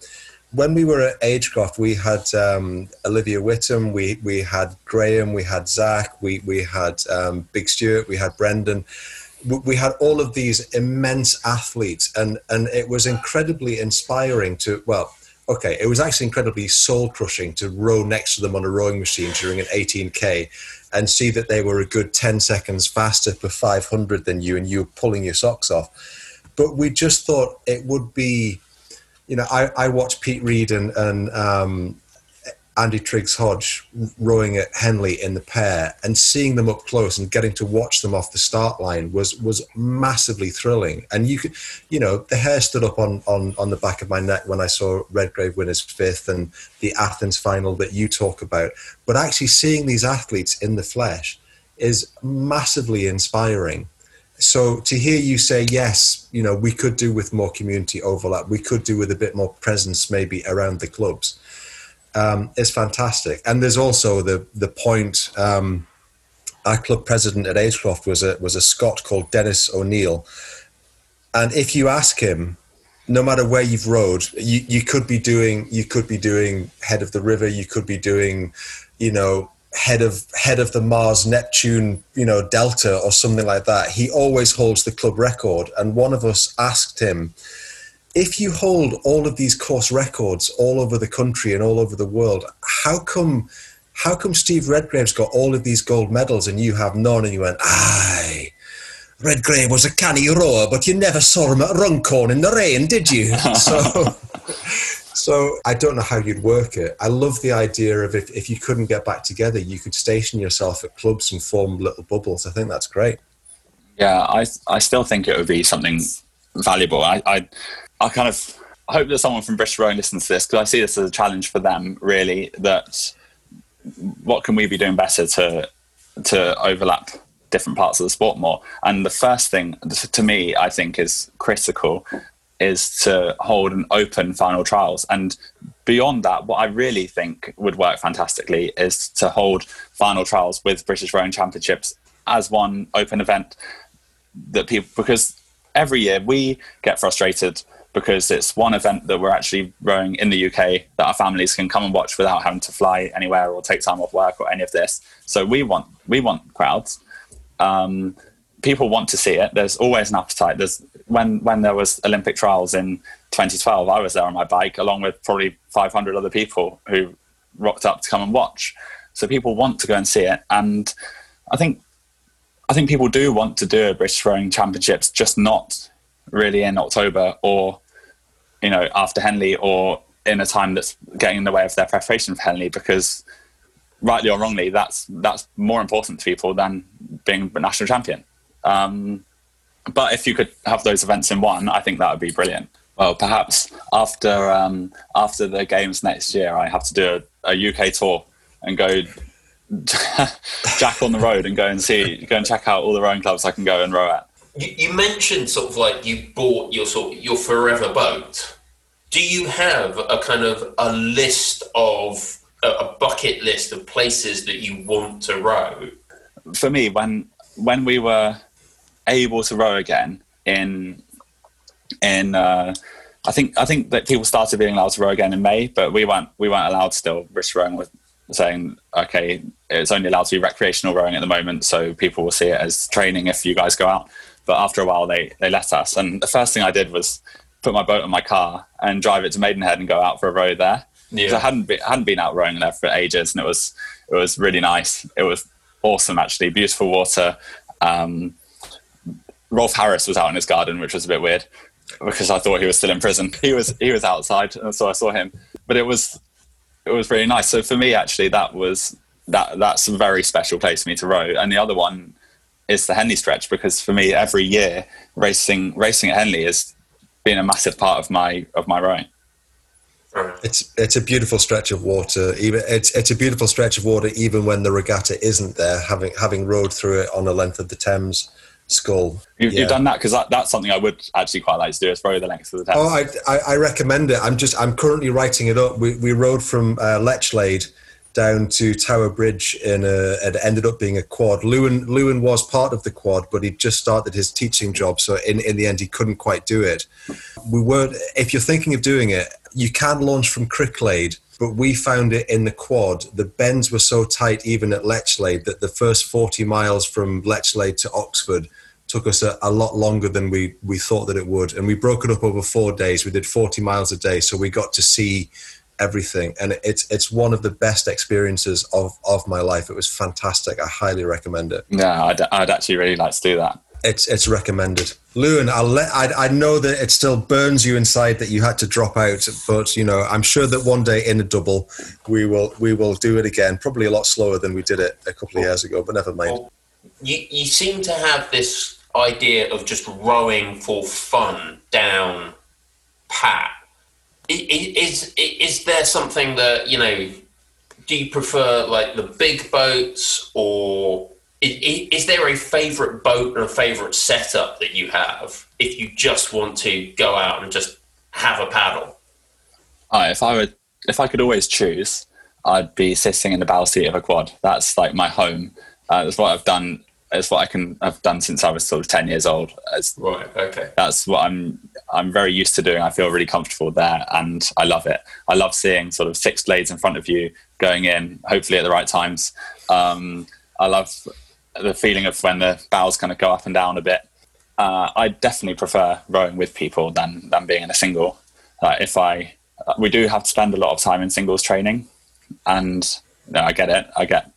when we were at Agecroft, we had um, Olivia Whittam, we we had Graham, we had Zak, we we had um, Big Stewart, we had Brendan. We had all of these immense athletes, and and it was incredibly inspiring to well. Okay, it was actually incredibly soul crushing to row next to them on a rowing machine during an 18k and see that they were a good 10 seconds faster per 500 than you and you were pulling your socks off. But we just thought it would be you know, I, I watched Pete Reed and, and um, Andy Triggs Hodge rowing at Henley in the pair and seeing them up close and getting to watch them off the start line was was massively thrilling. And you could, you know, the hair stood up on, on, on the back of my neck when I saw Redgrave win his fifth and the Athens final that you talk about. But actually seeing these athletes in the flesh is massively inspiring so to hear you say yes you know we could do with more community overlap we could do with a bit more presence maybe around the clubs um, is fantastic and there's also the the point um, our club president at Agecroft was a was a Scot called Dennis O'Neill and if you ask him no matter where you've rowed you, you could be doing you could be doing head of the river you could be doing you know head of head of the Mars Neptune, you know, Delta or something like that. He always holds the club record. And one of us asked him, if you hold all of these course records all over the country and all over the world, how come how come Steve Redgrave's got all of these gold medals and you have none? And you went, aye. Redgrave was a canny rower, but you never saw him at Runcorn in the rain, did you? so so I don't know how you'd work it. I love the idea of if, if you couldn't get back together, you could station yourself at clubs and form little bubbles. I think that's great. Yeah, I I still think it would be something valuable. I I, I kind of hope that someone from British Rowing listens to this because I see this as a challenge for them. Really, that what can we be doing better to to overlap different parts of the sport more? And the first thing to me, I think, is critical is to hold an open final trials. And beyond that, what I really think would work fantastically is to hold final trials with British Rowing Championships as one open event that people because every year we get frustrated because it's one event that we're actually rowing in the UK that our families can come and watch without having to fly anywhere or take time off work or any of this. So we want we want crowds. Um, people want to see it. There's always an appetite. There's when when there was Olympic trials in 2012, I was there on my bike along with probably 500 other people who rocked up to come and watch. So people want to go and see it, and I think I think people do want to do a British Rowing Championships, just not really in October or you know after Henley or in a time that's getting in the way of their preparation for Henley because rightly or wrongly that's that's more important to people than being a national champion um, but if you could have those events in one, I think that would be brilliant. Well, perhaps after um, after the games next year, I have to do a, a UK tour and go jack on the road and go and see, go and check out all the rowing clubs I can go and row at. You, you mentioned sort of like you bought your sort your forever boat. Do you have a kind of a list of a, bucket list of places that you want to row? For me, when when we were able to row again in in uh, I think I think that people started being allowed to row again in May, but we weren't we weren't allowed still. British rowing was saying, okay, it's only allowed to be recreational rowing at the moment, so people will see it as training if you guys go out. But after a while, they they let us, and the first thing I did was put my boat in my car and drive it to Maidenhead and go out for a row there. Yeah. I hadn't been hadn't been out rowing there for ages, and it was it was really nice. It was awesome actually, beautiful water. Um, Rolf Harris was out in his garden, which was a bit weird because I thought he was still in prison. He was he was outside, and so I saw him. But it was it was really nice. So for me, actually, that was that that's a very special place for me to row. And the other one is the Henley stretch because for me, every year racing racing at Henley has been a massive part of my of my rowing. It's it's a beautiful stretch of water. Even it's it's a beautiful stretch of water even when the regatta isn't there. Having having rowed through it on the length of the Thames, Schull. You, Yeah. You've done that because that, that's something I would actually quite like to do. Is row the length of the Thames. Oh, I, I, I recommend it. I'm just I'm currently writing it up. We, we rowed from uh, Lechlade down to Tower Bridge in a. It ended up being a quad. Lewin Lewin was part of the quad, but he just started his teaching job, so in in the end he couldn't quite do it. We were. If you're thinking of doing it, you can launch from Cricklade. But we found it in the quad. The bends were so tight, even at Lechlade, that the first 40 miles from Lechlade to Oxford took us a, a lot longer than we, we thought that it would. And we broke it up over four days. We did 40 miles a day. So we got to see everything. And it's, it's one of the best experiences of, of my life. It was fantastic. I highly recommend it. no I'd, I'd actually really like to do that. It's, it's recommended. Lewin, I'll let, I, I know that it still burns you inside that you had to drop out, but you know, I'm sure that one day in a double, we will, we will do it again. Probably a lot slower than we did it a couple of years ago, but never mind. Well, you, you seem to have this idea of just rowing for fun down pat. Is, is there something that, you know, do you prefer like the big boats or i- i- is there a favourite boat and a favourite setup that you have if you just want to go out and just have a paddle? Uh, if I would, if I could always choose, I'd be sitting in the bow seat of a quad. That's like my home. Uh, that's what I've done. It's what I can. I've done since I was sort of ten years old. It's, Right, okay. that's what I'm. I'm very used to doing. I feel really comfortable there, and I love it. I love seeing sort of six blades in front of you going in, hopefully at the right times. Um, I love the feeling of when the bows kind of go up and down a bit. Uh, I definitely prefer rowing with people than than being in a single. Like if I, we do have to spend a lot of time in singles training, and no, I get it. I get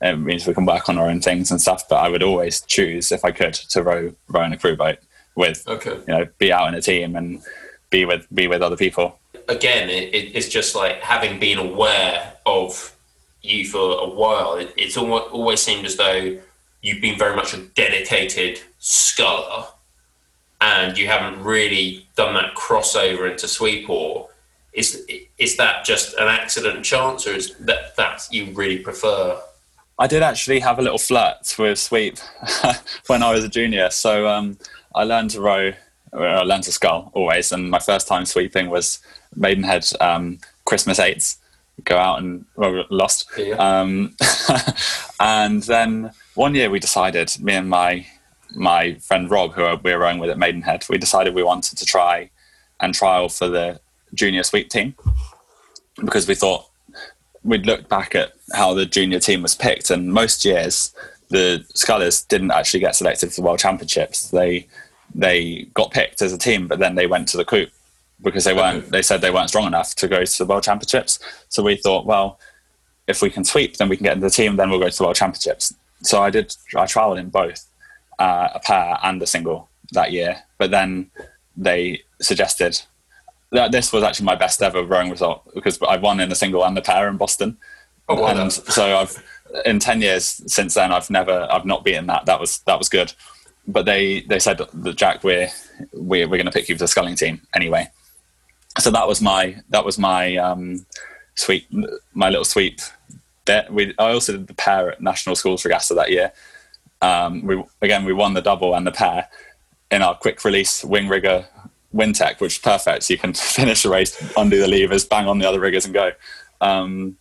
Um, it means we can work on our own things and stuff. But I would always choose, if I could, to row row in a crew boat with Okay. you know be out in a team and be with be with other people. again, it, it, it's just like having been aware of you for a while. It, it's always, always seemed as though you've been very much a dedicated sculler, and you haven't really done that crossover into sweep. Or is is that just an accident chance, or is that that you really prefer? I did actually have a little flirt with sweep when I was a junior. So um, I learned to row, I learned to scull always, and my first time sweeping was Maidenhead um, Christmas eights. Go out and well, lost. Yeah. Um, and then one year we decided, me and my my friend Rob, who we were rowing with at Maidenhead, we decided we wanted to try and trial for the junior sweep team because we thought we'd look back at how the junior team was picked, and most years the Scullers didn't actually get selected for the World Championships. They they got picked as a team, but then they went to the Coupe because they weren't. They said they weren't strong enough to go to the World Championships. So we thought, well, if we can sweep, then we can get into the team. Then we'll go to the World Championships. So I did. I trialed in both uh, a pair and a single that year, but then they suggested that this was actually my best ever rowing result because I won in a single and a pair in Boston. Oh, and so I've in ten years since then I've never I've not beaten that. That was that was good. But they they said that Jack we're we're, we're going to pick you for the sculling team anyway. So that was my that was my um, sweep my little sweep. Bit. We I also did the pair at National Schools Regatta that year. Um, we again we won the double and the pair in our quick release wing rigger Wintech, which is perfect. So you can finish the race, undo the levers, bang on the other riggers, and go. Um,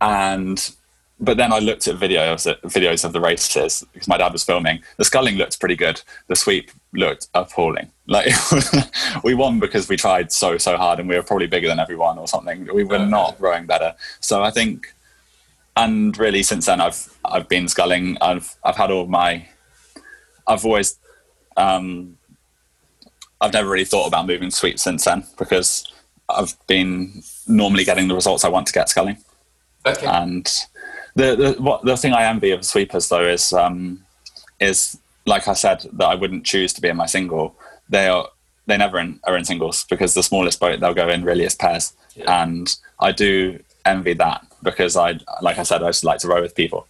and but then I looked at videos videos of the races because my dad was filming. The sculling looked pretty good. The sweep looked appalling. Like we won because we tried so so hard, and we were probably bigger than everyone or something. We were not rowing better. So I think, and really since then I've I've been sculling. I've I've had all my. I've always. Um, I've never really thought about moving sweep since then because I've been normally getting the results I want to get sculling. Okay. And the the what the thing I envy of sweepers though is um, is like I said that I wouldn't choose to be in my single. They are they never in, are in singles because the smallest boat they'll go in really is pairs, Yeah. and I do envy that because I like I said I just like to row with people.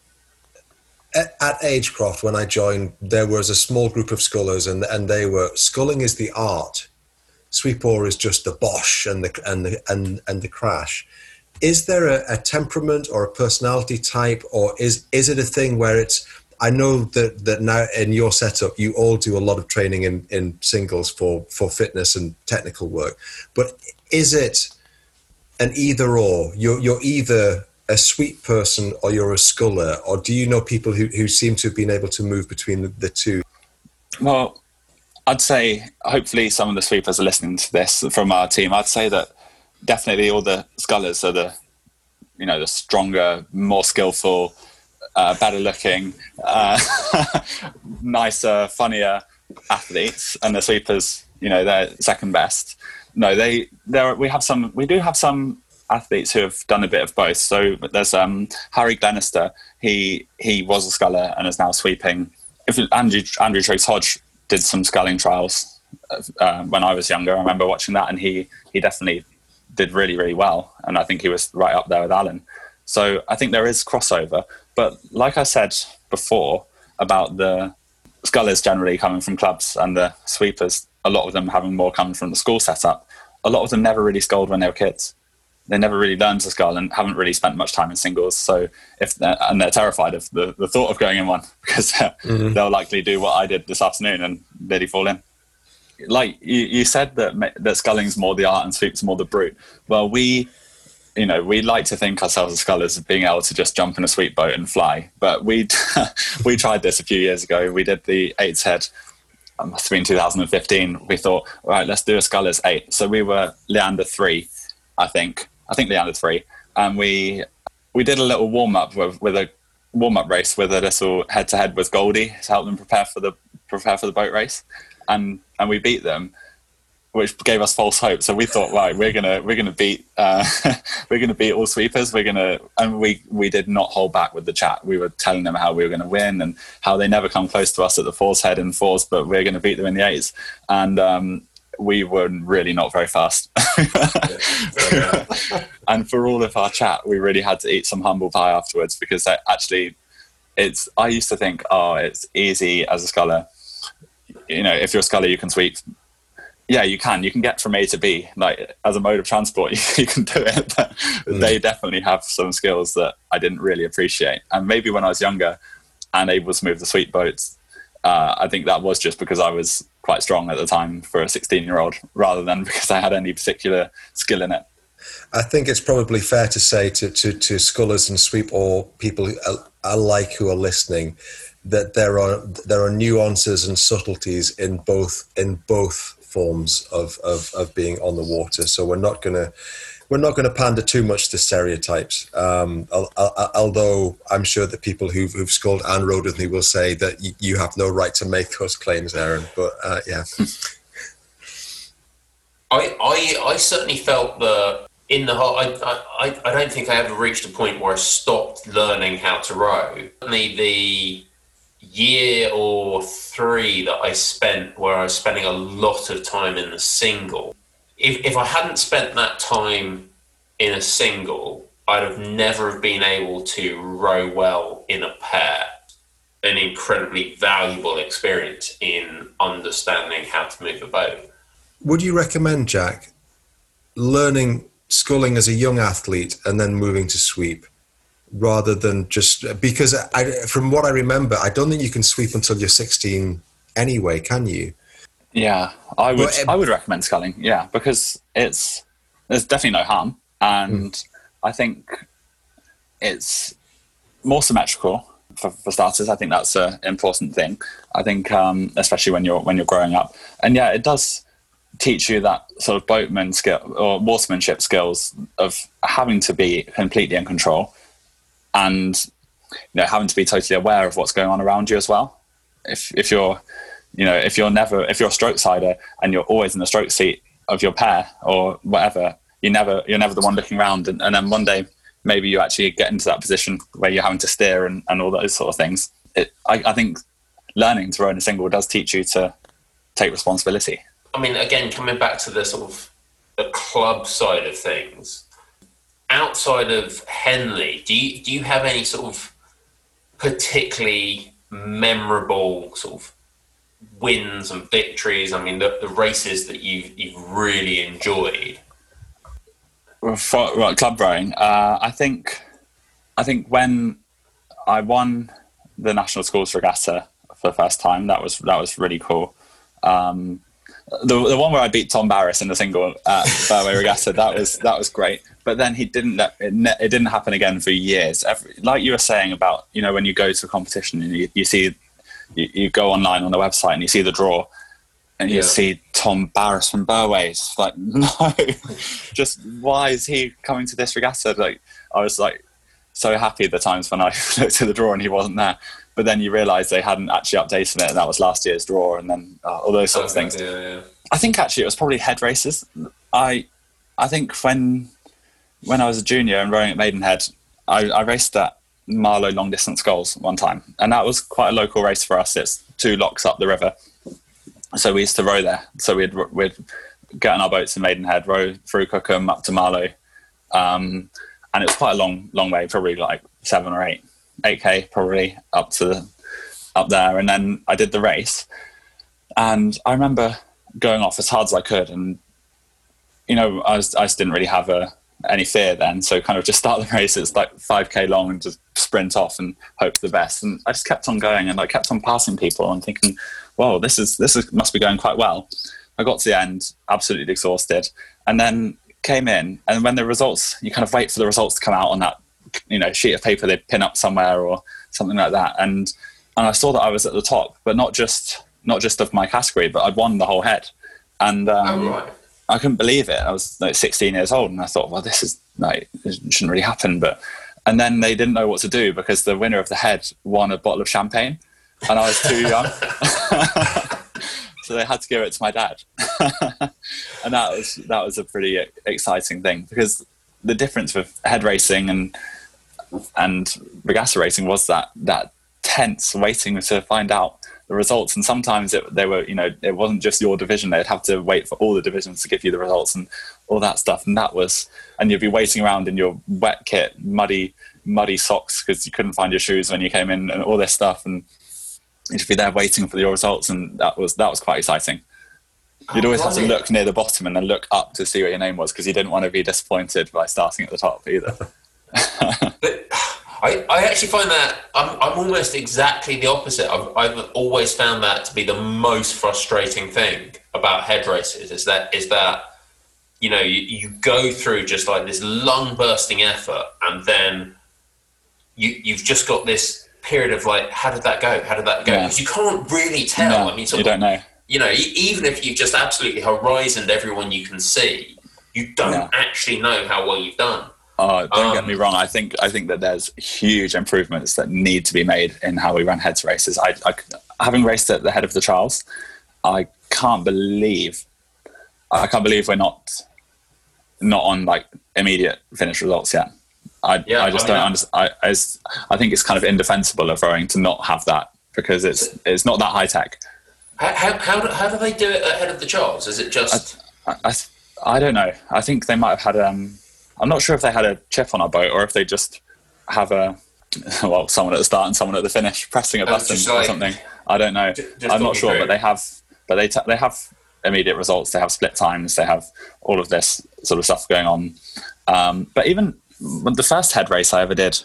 At, Agecroft, when I joined, there was a small group of scullers, and and they were sculling is the art. sweep oar is just the bosh and the and the and, and the crash. Is there a, a temperament or a personality type, or is is it a thing where it's I know that that now in your setup you all do a lot of training in, in singles for for fitness and technical work, but is it an either or? You're you're either a sweep person or you're a sculler, or do you know people who, who seem to have been able to move between the, the two? Well, I'd say hopefully some of the sweepers are listening to this from our team. I'd say that definitely all the scullers are the you know the stronger, more skillful, uh, better looking, uh, nicer, funnier athletes, and the sweepers you know they're second best. No, they there we have some we do have some athletes who have done a bit of both. So there's um, Harry Glenister. He he was a sculler and is now sweeping. If Andrew Andrew Triggs Hodge did some sculling trials uh, when I was younger, I remember watching that, and he he definitely did really really well. And I think he was right up there with Alan. So I think there is crossover. But like I said before about the scullers generally coming from clubs and the sweepers, a lot of them having more come from the school setup. A lot of them never really sculled when they were kids they never really learned to scull and haven't really spent much time in singles. So if they're, and they're terrified of the, the thought of going in one because mm-hmm. they'll likely do what I did this afternoon and nearly fall in. Like you, you said that that sculling's more the art and sweep's more the brute. Well, we, you know, we like to think ourselves as scullers of being able to just jump in a sweep boat and fly. But we we tried this a few years ago. We did the eights head. It must have been 2015. We thought, all right, let's do a scullers eight. So we were Leander three, I think, I think Leander three, and we we did a little warm up with, with a warm up race with a little head to head with Goldie to help them prepare for the prepare for the boat race, and and we beat them, which gave us false hope. So we thought, right, we're gonna we're gonna beat uh, we're gonna beat all sweepers. We're gonna and we we did not hold back with the chat. We were telling them how we were gonna win and how they never come close to us at the fours head and fours, but we're gonna beat them in the eights. And um, we were really not very fast. and for all of our chat, we really had to eat some humble pie afterwards because actually, it's. I used to think, oh, it's easy as a sculler. You know, if you're a sculler, you can sweep. Yeah, you can. You can get from A to B. Like as a mode of transport, you, can do it. But mm. they definitely have some skills that I didn't really appreciate. And maybe when I was younger and able to move the sweep boats, uh, I think that was just because I was quite strong at the time for a 16 year old rather than because I had any particular skill in it. I think it's probably fair to say to, to, to scullers and sweep or people alike who are listening that there are there are nuances and subtleties in both in both forms of, of, of being on the water. So we're not going to we're not going to pander too much to stereotypes. Um, although I'm sure that people who've, who've sculled and rowed with me will say that y- you have no right to make those claims, Aaron. But uh, yeah. I, I, I certainly felt that in the whole, I, I, I don't think I ever reached a point where I stopped learning how to row. Only the year or three that I spent where I was spending a lot of time in the single if, if I hadn't spent that time in a single, I'd have never been able to row well in a pair. An incredibly valuable experience in understanding how to move a boat. Would you recommend, Jack, learning sculling as a young athlete and then moving to sweep? rather than just because I, from what I remember, I don't think you can sweep until you're 16 anyway, can you? Yeah, I would. I would recommend sculling. Yeah, because it's there's definitely no harm, and mm. I think it's more symmetrical for, for, starters. I think that's an important thing. I think, um, especially when you're when you're growing up, and yeah, it does teach you that sort of boatman skill or watermanship skills of having to be completely in control and you know having to be totally aware of what's going on around you as well. If if you're you know, if you're never if you're a stroke sider and you're always in the stroke seat of your pair or whatever, you never you're never the one looking around, and, and then one day maybe you actually get into that position where you're having to steer and, and all those sort of things. It, I, I think learning to row in a single does teach you to take responsibility. I mean, again, coming back to the sort of the club side of things, outside of Henley, do you do you have any sort of particularly memorable sort of wins and victories? I mean, the, the races that you've, you've really enjoyed. For, well, club rowing, uh, I think, I think when I won the national schools regatta for the first time, that was that was really cool. Um, the, the one where I beat Tom Barras in the single at Burway Regatta, that was that was great. But then he didn't let it, it didn't happen again for years. Every, like you were saying about you know when you go to a competition and you, you see you, you go online on the website and you see the draw and you yeah. see Tom Barras from Burway. It's like, no, just why is he coming to this regatta? Like, I was like so happy the times when I looked at the draw and he wasn't there. But then you realise they hadn't actually updated it, and that was last year's draw, and then uh, all those sorts of things. Yeah, yeah. I think actually it was probably head races. I, I think when when I was a junior and rowing at Maidenhead, I, I raced at Marlow long distance sculls one time, and that was quite a local race for us. It's two locks up the river, so we used to row there. So we'd we'd get on our boats in Maidenhead, row through Cookham up to Marlow, um, and it was quite a long long way, probably like seven or eight, eight k probably up to up there. And then I did the race, and I remember going off as hard as I could, and you know I was I just didn't really have a any fear then. So kind of just start the race. It's like 5k long and just sprint off and hope for the best. And I just kept on going and I kept on passing people and thinking, whoa, this is this is, must be going quite well. I got to the end, absolutely exhausted, and then came in. And when the results, you kind of wait for the results to come out on that, you know, sheet of paper they pin up somewhere or something like that. And and I saw that I was at the top, but not just not just of my category, but I'd won the whole head. And um, oh, right. I couldn't believe it. I was like 16 years old, and I thought, well, this is like it shouldn't really happen. But and then they didn't know what to do because the winner of the head won a bottle of champagne and I was too young. so they had to give it to my dad. and that was that was a pretty exciting thing because the difference with head racing and and regatta racing was that that tense waiting to find out the results. And sometimes it, they were you know it wasn't just your division. They'd have to wait for all the divisions to give you the results and all that stuff. And that was and you'd be waiting around in your wet kit muddy muddy socks because you couldn't find your shoes when you came in and all this stuff. And you'd be there waiting for your results, and that was that was quite exciting. You'd always have to look near the bottom and then look up to see what your name was because you didn't want to be disappointed by starting at the top either. but I, I actually find that I'm, I'm almost exactly the opposite. I've, I've always found that to be the most frustrating thing about head races is that is that you know you, you go through just like this lung bursting effort and then you you've just got this period of like, how did that go? How did that go? Because you can't really tell. No, I mean, you don't know. You know, even if you've just absolutely horizoned everyone you can see, you don't yeah. actually know how well you've done. Oh, don't um, get me wrong. I think I think that there's huge improvements that need to be made in how we run heads races. I, I having raced at the head of the Charles, I can't believe I can't believe we're not not on like immediate finish results yet. I, yeah, I just don't understand. I, I, I, think it's kind of indefensible of rowing to not have that because it's it's not that high tech. How, how, how, do, how do they do it ahead of the Charles? Is it just? I, I, I, don't know. I think they might have had. Um, I'm not sure if they had a chip on our boat or if they just have a well, someone at the start and someone at the finish pressing a oh, button like, or something. I don't know. Just I'm not sure, through. but they have. But they t- they have immediate results. They have split times. They have all of this sort of stuff going on. Um, but even the first head race I ever did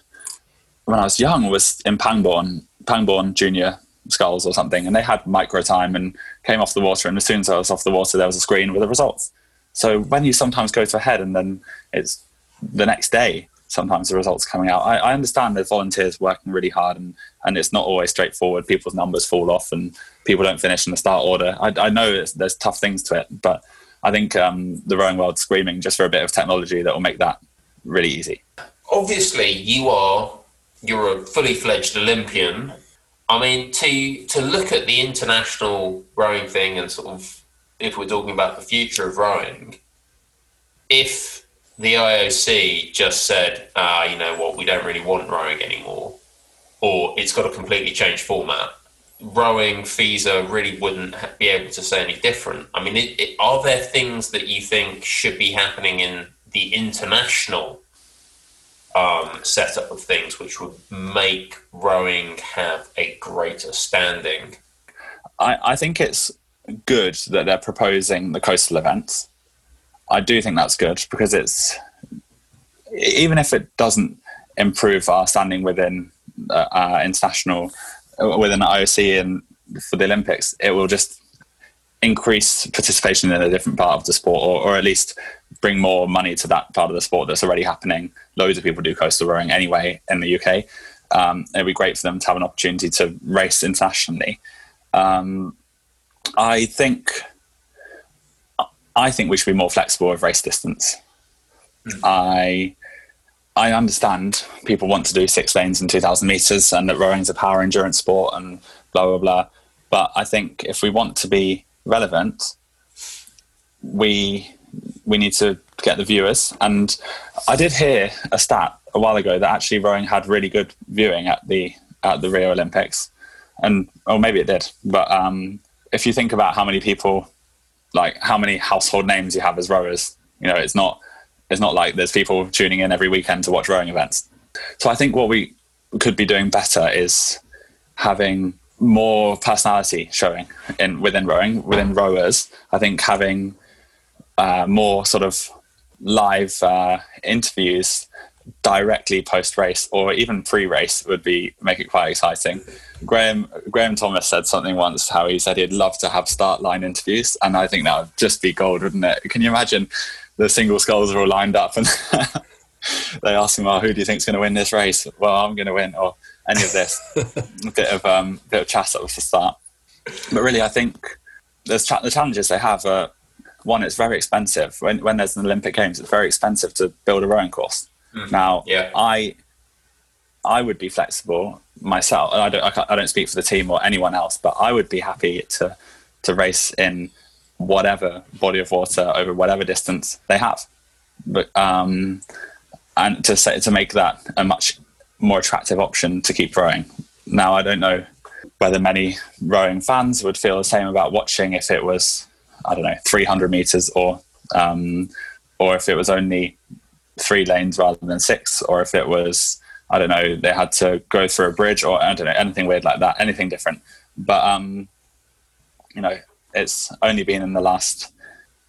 when I was young was in Pangbourne, Pangbourne Junior Sculls or something, and they had micro time and came off the water. And as soon as I was off the water, there was a screen with the results. So when you sometimes go to a head and then it's the next day, sometimes the results coming out. I, I understand there's volunteers working really hard and, and it's not always straightforward. People's numbers fall off and people don't finish in the start order. I, I know there's tough things to it, but I think um, the rowing world screaming just for a bit of technology that will make that really easy. Obviously, you are you're a fully fledged Olympian. I mean, to to look at the international rowing thing and sort of if we're talking about the future of rowing, if the IOC just said, ah, you know what, we don't really want rowing anymore, or it's got a completely changed format, rowing FISA really wouldn't be able to say any different. I mean, it, it, are there things that you think should be happening in the international um, setup of things, which would make rowing have a greater standing? I, I think it's good that they're proposing the coastal events. I do think that's good because it's even if it doesn't improve our standing within uh, uh, international within the IOC and for the Olympics, it will just increase participation in a different part of the sport, or, or at least bring more money to that part of the sport that's already happening. Loads of people do coastal rowing anyway in the UK. Um, it'd be great for them to have an opportunity to race internationally. Um, I think I think we should be more flexible with race distance. Mm-hmm. I I understand people want to do six lanes and two thousand meters, and that rowing's a power endurance sport, and blah blah blah. But I think if we want to be relevant, we we need to get the viewers. And I did hear a stat a while ago that actually rowing had really good viewing at the at the Rio Olympics, and or maybe it did. But um, if you think about how many people, like how many household names you have as rowers, you know, it's not it's not like there's people tuning in every weekend to watch rowing events. So I think what we could be doing better is having more personality showing in within rowing within rowers. I think having uh, more sort of live uh, interviews directly post race or even pre race would be make it quite exciting. Graeme Graeme Thomas said something once how he said he'd love to have start line interviews, and I think that would just be gold, wouldn't it? Can you imagine the single sculls are all lined up and they ask him, "Oh, who do you think's going to win this race?" Well, I'm going to win, or any of this. a bit of um, bit of chat at the start, but really, I think there's the challenges they have are one, it's very expensive. When, when there's an Olympic Games, it's very expensive to build a rowing course. Mm. Now, yeah. I I would be flexible myself. I don't I, I, don't speak for the team or anyone else, but I would be happy to to race in whatever body of water over whatever distance they have. But um, and to say, to make that a much more attractive option to keep rowing. Now, I don't know whether many rowing fans would feel the same about watching if it was I don't know, 300 meters or um, or if it was only three lanes rather than six, or if it was, I don't know, they had to go through a bridge or I don't know, anything weird like that, anything different. But, um, you know, it's only been in the last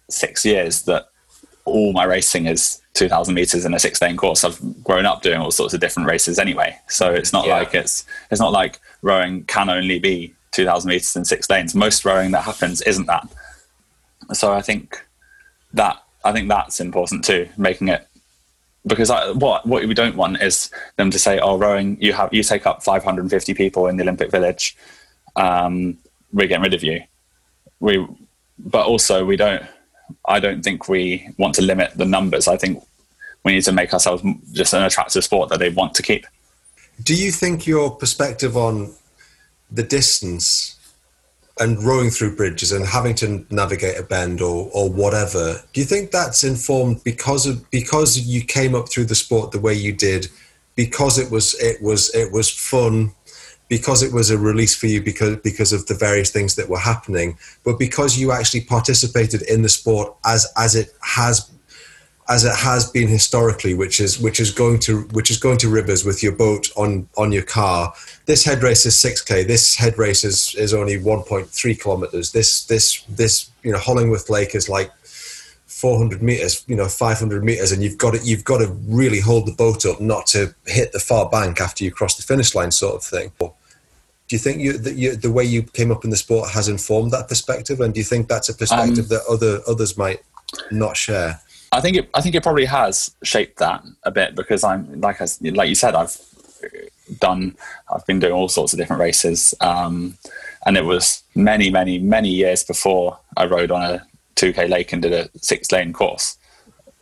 six years that all my racing is 2000 meters in a six lane course. I've grown up doing all sorts of different races anyway. So it's not yeah. like it's, it's not like rowing can only be 2000 meters in six lanes. Most rowing that happens isn't that. So I think that I think that's important too, making it because I, what what we don't want is them to say, "Oh, rowing, you have you take up 550 people in the Olympic Village, um, we're getting rid of you." We, but also we don't. I don't think we want to limit the numbers. I think we need to make ourselves just an attractive sport that they want to keep. Do you think your perspective on the distance and rowing through bridges and having to navigate a bend or or whatever do you think that's informed because of because you came up through the sport the way you did because it was it was it was fun because it was a release for you because because of the various things that were happening but because you actually participated in the sport as as it has as it has been historically, which is which is going to which is going to rivers with your boat on on your car. This head race is six k. This head race is is only one point three kilometers. This this this you know Hollingworth Lake is like 400 meters, you know, 500 meters, and you've got to you've got to really hold the boat up not to hit the far bank after you cross the finish line, sort of thing. Do you think you, that you, the way you came up in the sport has informed that perspective, and do you think that's a perspective um, that other others might not share? I think it. I think it probably has shaped that a bit because I'm like I, like you said, I've done. I've been doing all sorts of different races, um, and it was many, many, many years before I rode on a 2k lake and did a six lane course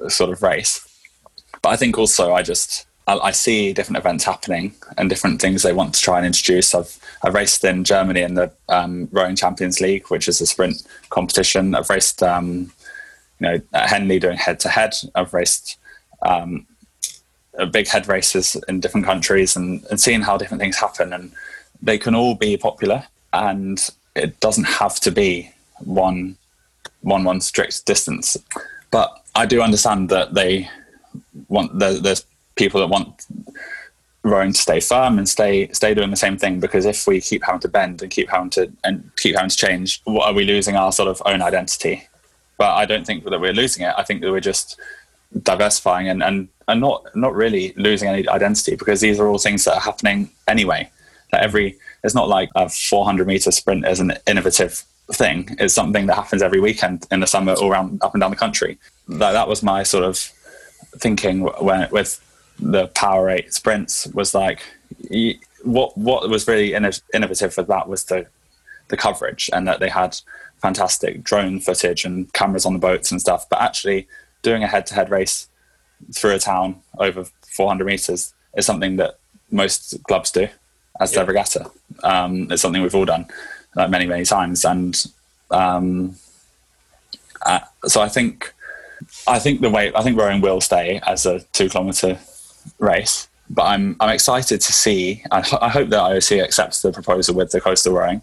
sort of race. But I think also I just I, see different events happening and different things they want to try and introduce. I've I've raced in Germany in the um, Rowing Champions League, which is a sprint competition. I've raced um, you know, Henley doing head to head. I've raced um, big head races in different countries and, and seeing how different things happen. And they can all be popular, and it doesn't have to be one one one strict distance. But I do understand that they want there's people that want rowing to stay firm and stay stay doing the same thing because if we keep having to bend and keep having to and keep having to change what are we losing our sort of own identity but i don't think that we're losing it. I think that we're just diversifying and and, and not not really losing any identity because these are all things that are happening anyway. That every it's not like a 400 meter sprint is an innovative thing. It's something that happens every weekend in the summer all around up and down the country. That, that was my sort of thinking when with the power eight sprints was like what what was really innovative for that was the the coverage and that they had fantastic drone footage and cameras on the boats and stuff but actually doing a head-to-head race through a town over 400 meters is something that most clubs do as yeah. their regatta um, it's something we've all done like many many times and um, uh, so i think i think the way i think rowing will stay as a two kilometer race. But I'm I'm excited to see. I, I hope that IOC accepts the proposal with the coastal rowing.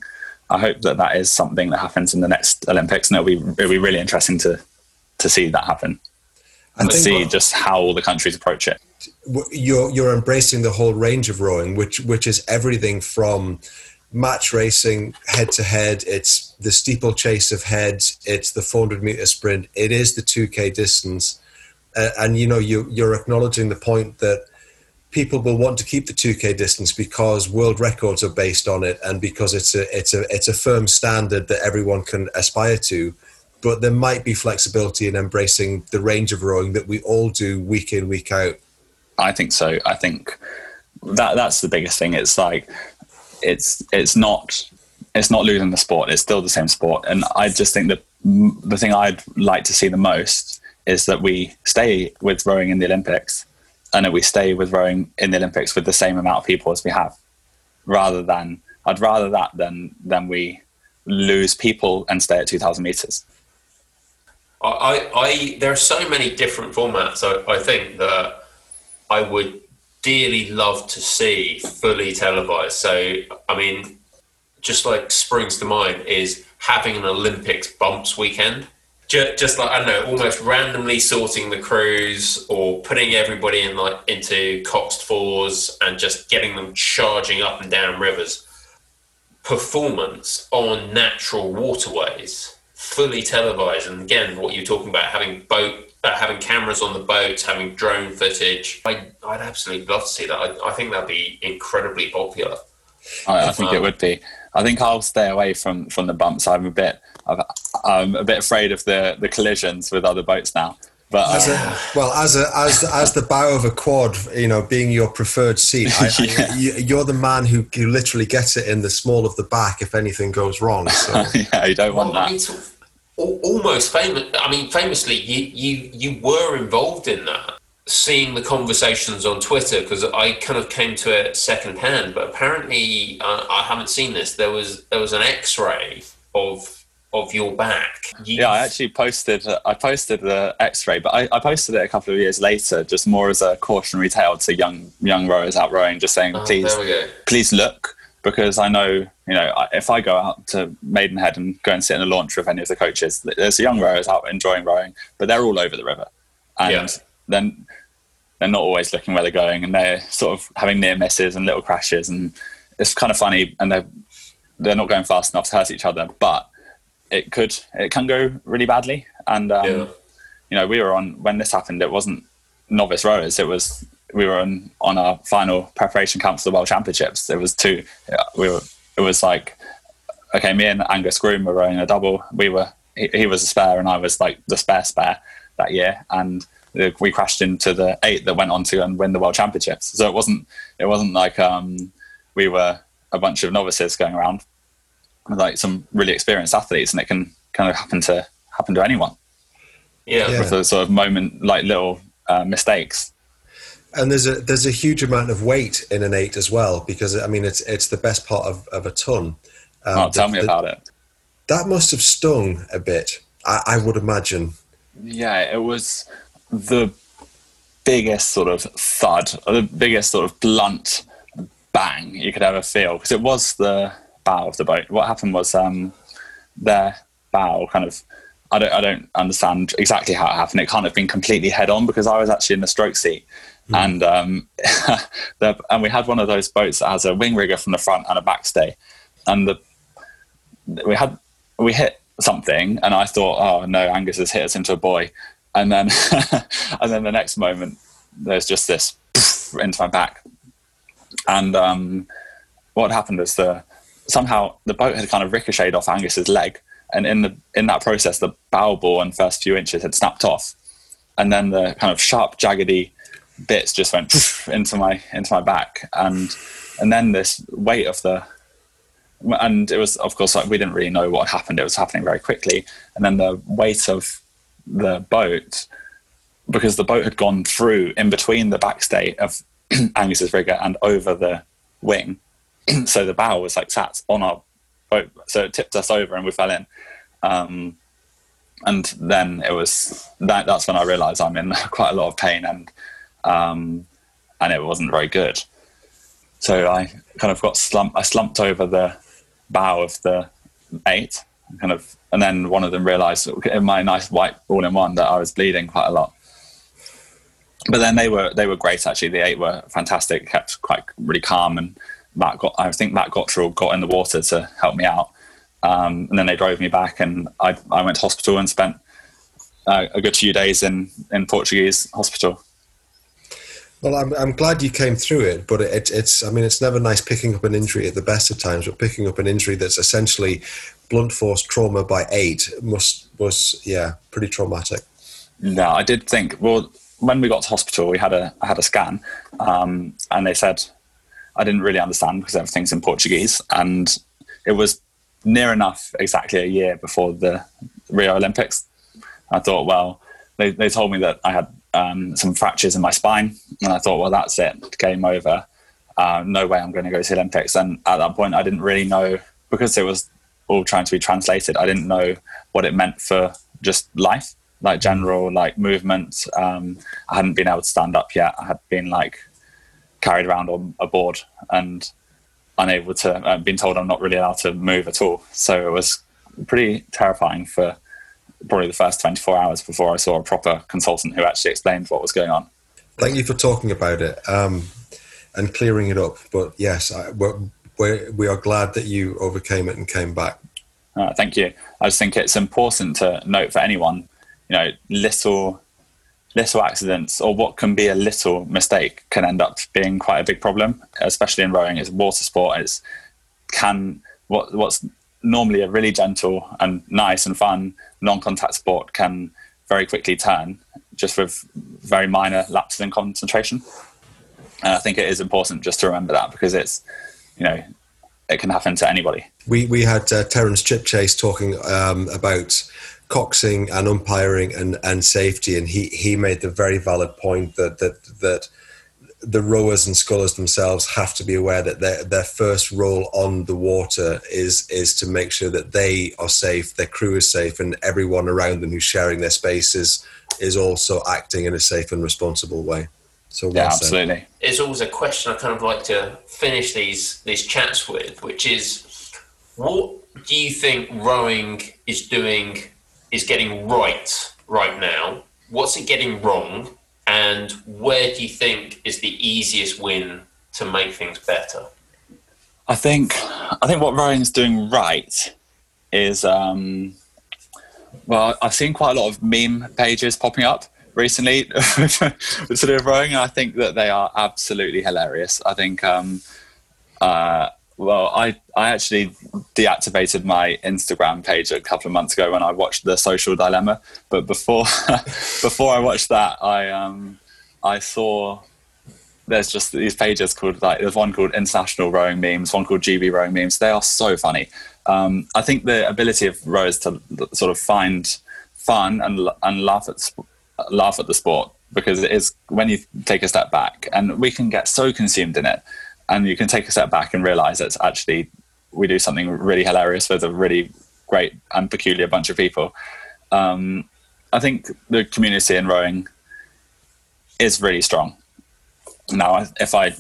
I hope that that is something that happens in the next Olympics, and it'll be it'll be really interesting to to see that happen and to see what, just how all the countries approach it. You're you're embracing the whole range of rowing, which which is everything from match racing head to head. It's the steeplechase of heads. It's the 400 meter sprint. It is the 2k distance uh, and you know you you're acknowledging the point that people will want to keep the 2k distance because world records are based on it and because it's a it's a it's a firm standard that everyone can aspire to. But there might be flexibility in embracing the range of rowing that we all do week in week out. I think so. I think that that's the biggest thing. It's like it's it's not it's not losing the sport. It's still the same sport. And i just think that the thing i'd like to see the most is that we stay with rowing in the Olympics and that we stay with rowing in the Olympics with the same amount of people as we have, rather than I'd rather that than than we lose people and stay at 2,000 meters. I, I, there are so many different formats. I, I think that I would dearly love to see fully televised. So, I mean, just like springs to mind is having an Olympics bumps weekend just, just like I don't know, almost randomly sorting the crews or putting everybody in like into coxed fours and just getting them charging up and down rivers. Performance on natural waterways, fully televised, and again, what you're talking about having boat, uh, having cameras on the boats, having drone footage. I, would absolutely love to see that. I, I think that'd be incredibly popular. I, I think um, it would be. I think I'll stay away from from the bumps. I'm a bit I'm a bit afraid of the the collisions with other boats now. But as uh, a, well, as a as as the bow of a quad, you know, being your preferred seat, I, yeah. I, you, are the man who, who literally gets it in the small of the back if anything goes wrong. So. yeah, you don't want well, that. I mean, almost famous. I mean, famously, you you you were involved in that. Seeing the conversations on Twitter because I kind of came to it secondhand, but apparently uh, I haven't seen this. There was there was an X-ray of of your back. You... Yeah, I actually posted. I posted the X-ray, but I, I, posted it a couple of years later, just more as a cautionary tale to young young rowers out rowing, just saying, oh, please, please look, because I know you know if I go out to Maidenhead and go and sit in the launch with any of the coaches, there's young rowers out enjoying rowing, but they're all over the river, and yeah. then they're not always looking where they're going, and they're sort of having near misses and little crashes, and it's kind of funny, and they're they're not going fast enough to hurt each other, but it could it can go really badly. And um, yeah. you know, we were on when this happened. It wasn't novice rowers. It was we were on on our final preparation camp for the World Championships. It was two. We were. It was like okay, me and Angus Groom were rowing a double. We were he, he was a spare and I was like the spare spare that year, and we crashed into the eight that went on to and win the World Championships. So it wasn't it wasn't like um, we were a bunch of novices going around like some really experienced athletes, and it can kind of happen to happen to anyone. Yeah, with those sort of moment, like little uh, mistakes. And there's a there's a huge amount of weight in an eight as well, because I mean it's it's the best part of, of a ton. Um, oh, tell the, me about it. That must have stung a bit. I, I would imagine. Yeah, it was the biggest sort of thud, or the biggest sort of blunt bang you could ever feel, because it was the bow of the boat. What happened was um, their bow kind of I don't I don't understand exactly how it happened. It can't have been completely head on because I was actually in the stroke seat. Mm. And um, the, and we had one of those boats that has a wing rigger from the front and a backstay, and the we had we hit something, and I thought, oh no, Angus has hit us into a buoy, and then and then the next moment there's just this into my back, and um, what happened is the somehow the boat had kind of ricocheted off Angus's leg, and in the in that process, the bow ball and first few inches had snapped off, and then the kind of sharp, jaggedy bits just went into my into my back, and and then this weight of the and it was of course like we didn't really know what happened. It was happening very quickly, and then the weight of the boat because the boat had gone through in between the backstay of Angus's rigger and over the wing, so the bow was like sat on our boat, so it tipped us over and we fell in. Um, and then it was that. That's when I realised I'm in quite a lot of pain and um, and it wasn't very good. So I kind of got slumped. I slumped over the bow of the eight, kind of, and then one of them realised in my nice white all-in-one that I was bleeding quite a lot. But then they were they were great actually. The eight were fantastic, kept quite really calm, and Matt got I think Matt Gotrel got in the water to help me out, um, and then they drove me back, and I I went to hospital and spent uh, a good few days in in Portuguese hospital. Well, I'm, I'm glad you came through it, but it, it's, I mean, it's never nice picking up an injury at the best of times, but picking up an injury that's essentially blunt force trauma by eight must, was, yeah, pretty traumatic. No, I did think, well, when we got to hospital, we had a, I had a scan, um, and they said, I didn't really understand because everything's in Portuguese. And it was near enough exactly a year before the Rio Olympics. I thought, well, they, they told me that I had um, some fractures in my spine, and I thought, well, that's it, game over. Uh, no way I'm going to go to the Olympics. And at that point, I didn't really know because it was all trying to be translated. I didn't know what it meant for just life, like general like movement. Um, I hadn't been able to stand up yet. I had been like carried around on a board and unable to. Uh, been told I'm not really allowed to move at all. So it was pretty terrifying for probably the first 24 hours before I saw a proper consultant who actually explained what was going on. Thank you for talking about it um, and clearing it up. But yes, I, we're, we're, we are glad that you overcame it and came back. Uh, thank you. I just think it's important to note for anyone, you know, little little accidents or what can be a little mistake can end up being quite a big problem, especially in rowing. It's water sport. It's can what what's normally a really gentle and nice and fun non-contact sport can very quickly turn just with very minor lapses in concentration. And I think it is important just to remember that because it's, you know, it can happen to anybody. We we had uh, Terence Chipchase talking um, about coxing and umpiring and, and safety, and he, he made the very valid point that that that the rowers and scullers themselves have to be aware that their their first role on the water is is to make sure that they are safe, their crew is safe, and everyone around them who's sharing their spaces is, is also acting in a safe and responsible way. So yeah, absolutely. Said. It's always a question I kind of like to finish these these chats with, which is, what do you think rowing is doing is getting right right now? What's it getting wrong? And where do you think is the easiest win to make things better? I think I think what rowing's doing right is um, well, I've seen quite a lot of meme pages popping up recently sort of rowing, and I think that they are absolutely hilarious. I think um, uh, well, I, I actually deactivated my Instagram page a couple of months ago when I watched The Social Dilemma. But before before I watched that, I um I saw there's just these pages called like there's one called International Rowing Memes, one called GB Rowing Memes. They are so funny. Um, I think the ability of rowers to sort of find fun and and laugh at laugh at the sport because it is when you take a step back and we can get so consumed in it and you can take a step back and realize that actually we do something really hilarious with a really great and peculiar bunch of people. Um, I think the community in rowing is really strong. Now, if I,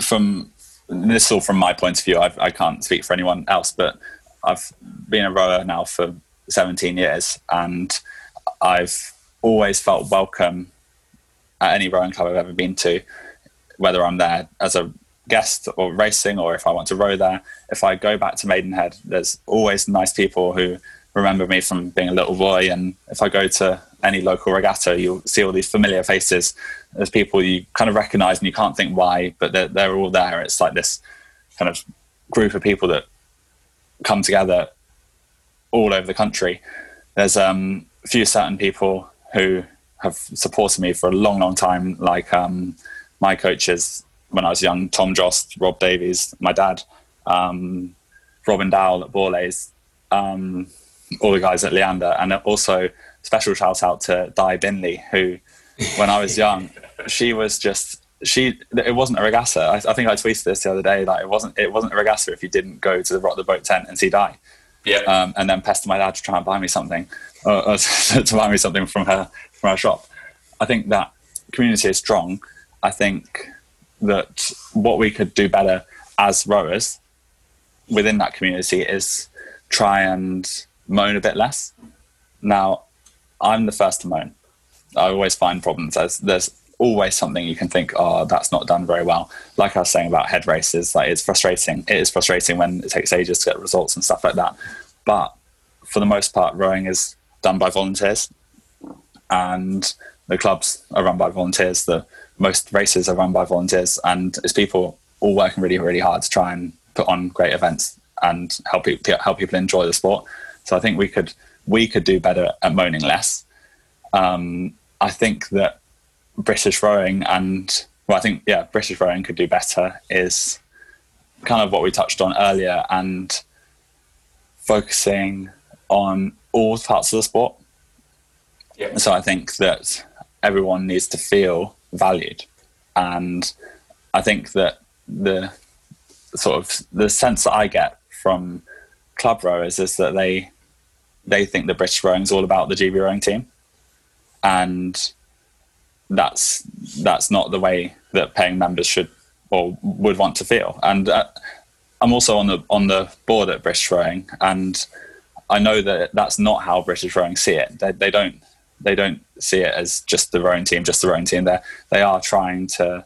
from this is all from my point of view, I've, I can not speak for anyone else, but I've been a rower now for 17 years, and I've always felt welcome at any rowing club I've ever been to, whether I'm there as a guest or racing or if I want to row there. If I go back to Maidenhead, there's always nice people who remember me from being a little boy. And if I go to any local regatta, you'll see all these familiar faces. There's people you kind of recognize and you can't think why, but they're, they're all there. It's like this kind of group of people that come together all over the country. There's um, a few certain people who have supported me for a long, long time, like um, my coaches when I was young, Tom Jost, Rob Davies, my dad, um, Robin Dowell at Borlase, um, all the guys at Leander, and also special shout out to Di Binley, who, when I was young, she was just she. It wasn't a regatta. I, I, think I tweeted this the other day. Like it wasn't. It wasn't a regatta if you didn't go to the Rock the Boat tent and see Di. Yeah. Um, and then pester my dad to try and buy me something, uh, to buy me something from her from her shop. I think that community is strong. I think that what we could do better as rowers within that community is try and moan a bit less. Now, I'm the first to moan. I always find problems. There's, there's always something you can think, oh, that's not done very well. Like I was saying about head races, like it's frustrating. It is frustrating when it takes ages to get results and stuff like that. But for the most part, rowing is done by volunteers, and the clubs are run by volunteers. The most races are run by volunteers, and it's people all working really, really hard to try and put on great events and help people help people enjoy the sport. So I think we could we could do better at moaning less. Um, I think that British rowing and well, I think yeah, British rowing could do better is kind of what we touched on earlier and focusing on all parts of the sport. Yeah. So I think that everyone needs to feel valued, and I think that the sort of the sense that I get from club rowers is that they they think the British rowing is all about the GB rowing team, and that's that's not the way that paying members should or would want to feel. And uh, I'm also on the on the board at British Rowing, and I know that that's not how British Rowing see it. They, they don't they don't see it as just the rowing team, just the rowing team. They they are trying to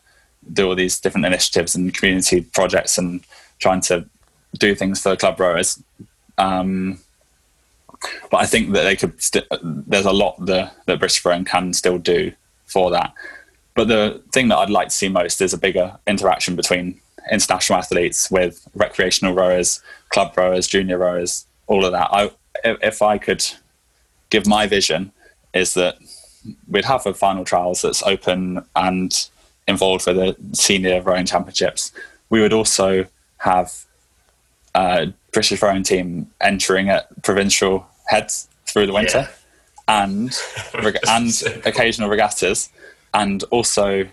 do all these different initiatives and community projects and trying to do things for the club rowers. Um, but I think that they could. St- there's a lot that, that British rowing can still do for that. But the thing that I'd like to see most is a bigger interaction between international athletes with recreational rowers, club rowers, junior rowers, all of that. I, if I could give my vision, is that we'd have a final trials that's open and involved with the senior rowing championships. We would also have a British rowing team entering at provincial heads through the winter, yeah. and and occasional regattas, and also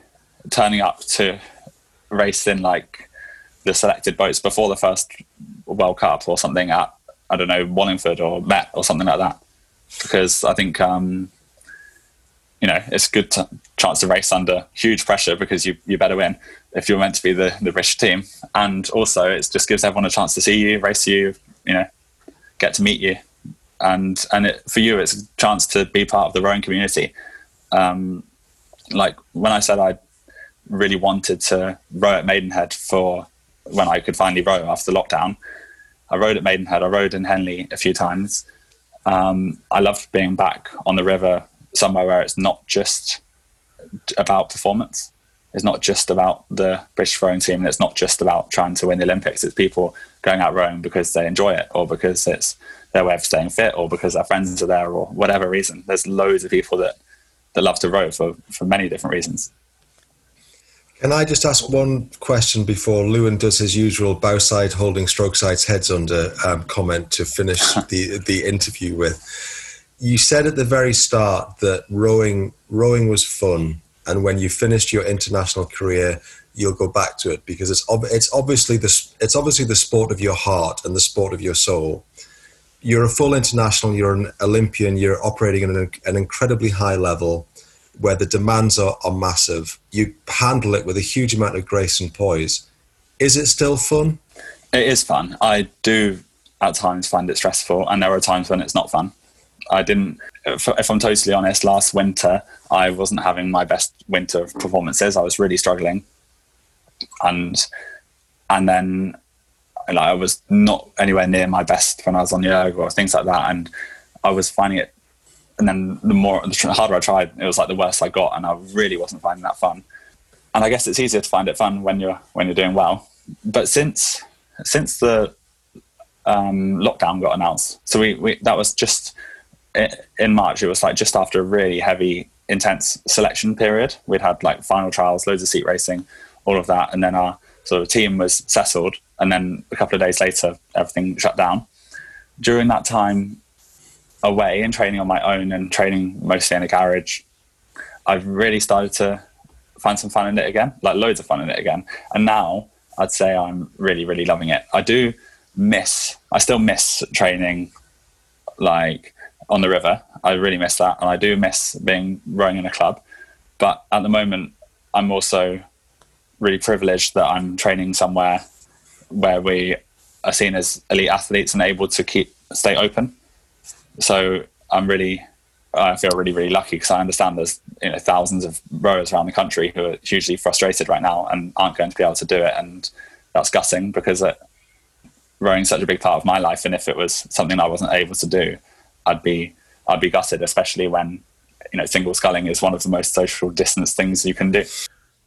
turning up to race in like the selected boats before the first World Cup or something at I don't know Wallingford or Met or something like that, because I think um, you know it's a good chance to race under huge pressure because you you better win if you're meant to be the the British team, and also it just gives everyone a chance to see you, race you, you know, get to meet you, and and it, for you it's a chance to be part of the rowing community. Um, like when I said I really wanted to row at Maidenhead for when I could finally row after lockdown. I rowed at Maidenhead. I rowed in Henley a few times. Um, I love being back on the river somewhere where it's not just about performance. It's not just about the British rowing team, and it's not just about trying to win the Olympics. It's people going out rowing because they enjoy it, or because it's their way of staying fit, or because their friends are there, or whatever reason. There's loads of people that that love to row for for many different reasons. Can I just ask one question before Lewin does his usual bow side holding stroke sides heads under um, comment to finish the the interview with? You said at the very start that rowing rowing was fun, and when you finished your international career, you'll go back to it because it's ob- it's obviously the it's obviously the sport of your heart and the sport of your soul. You're a full international. You're an Olympian. You're operating at an, an incredibly high level where the demands are, are massive. You handle it with a huge amount of grace and poise. Is it still fun? It is fun. I do at times find it stressful, and there are times when it's not fun. I didn't. If, if, I'm totally honest, last winter I wasn't having my best winter of performances. I was really struggling, and and then like, I was not anywhere near my best when I was on yoga or things like that, and I was finding it. And then the more the harder I tried, it was like the worse I got, and I really wasn't finding that fun. And I guess it's easier to find it fun when you're when you're doing well. But since since the um, lockdown got announced, so we, we that was just in March. It was like just after a really heavy, intense selection period. We'd had like final trials, loads of seat racing, all of that, and then our sort of team was settled. And then a couple of days later, everything shut down. During that time away and training on my own and training mostly in a garage, I've really started to find some fun in it again, like loads of fun in it again. And now I'd say I'm really, really loving it. I do miss, I still miss training like on the river. I really miss that. And I do miss being rowing in a club. But at the moment, I'm also really privileged that I'm training somewhere where we are seen as elite athletes and able to keep stay open. So I'm really, I feel really, really lucky because I understand there's you know thousands of rowers around the country who are hugely frustrated right now and aren't going to be able to do it, and that's gutting because it, rowing such a big part of my life, and if it was something I wasn't able to do, I'd be I'd be gutted, especially when you know single sculling is one of the most social distance things you can do.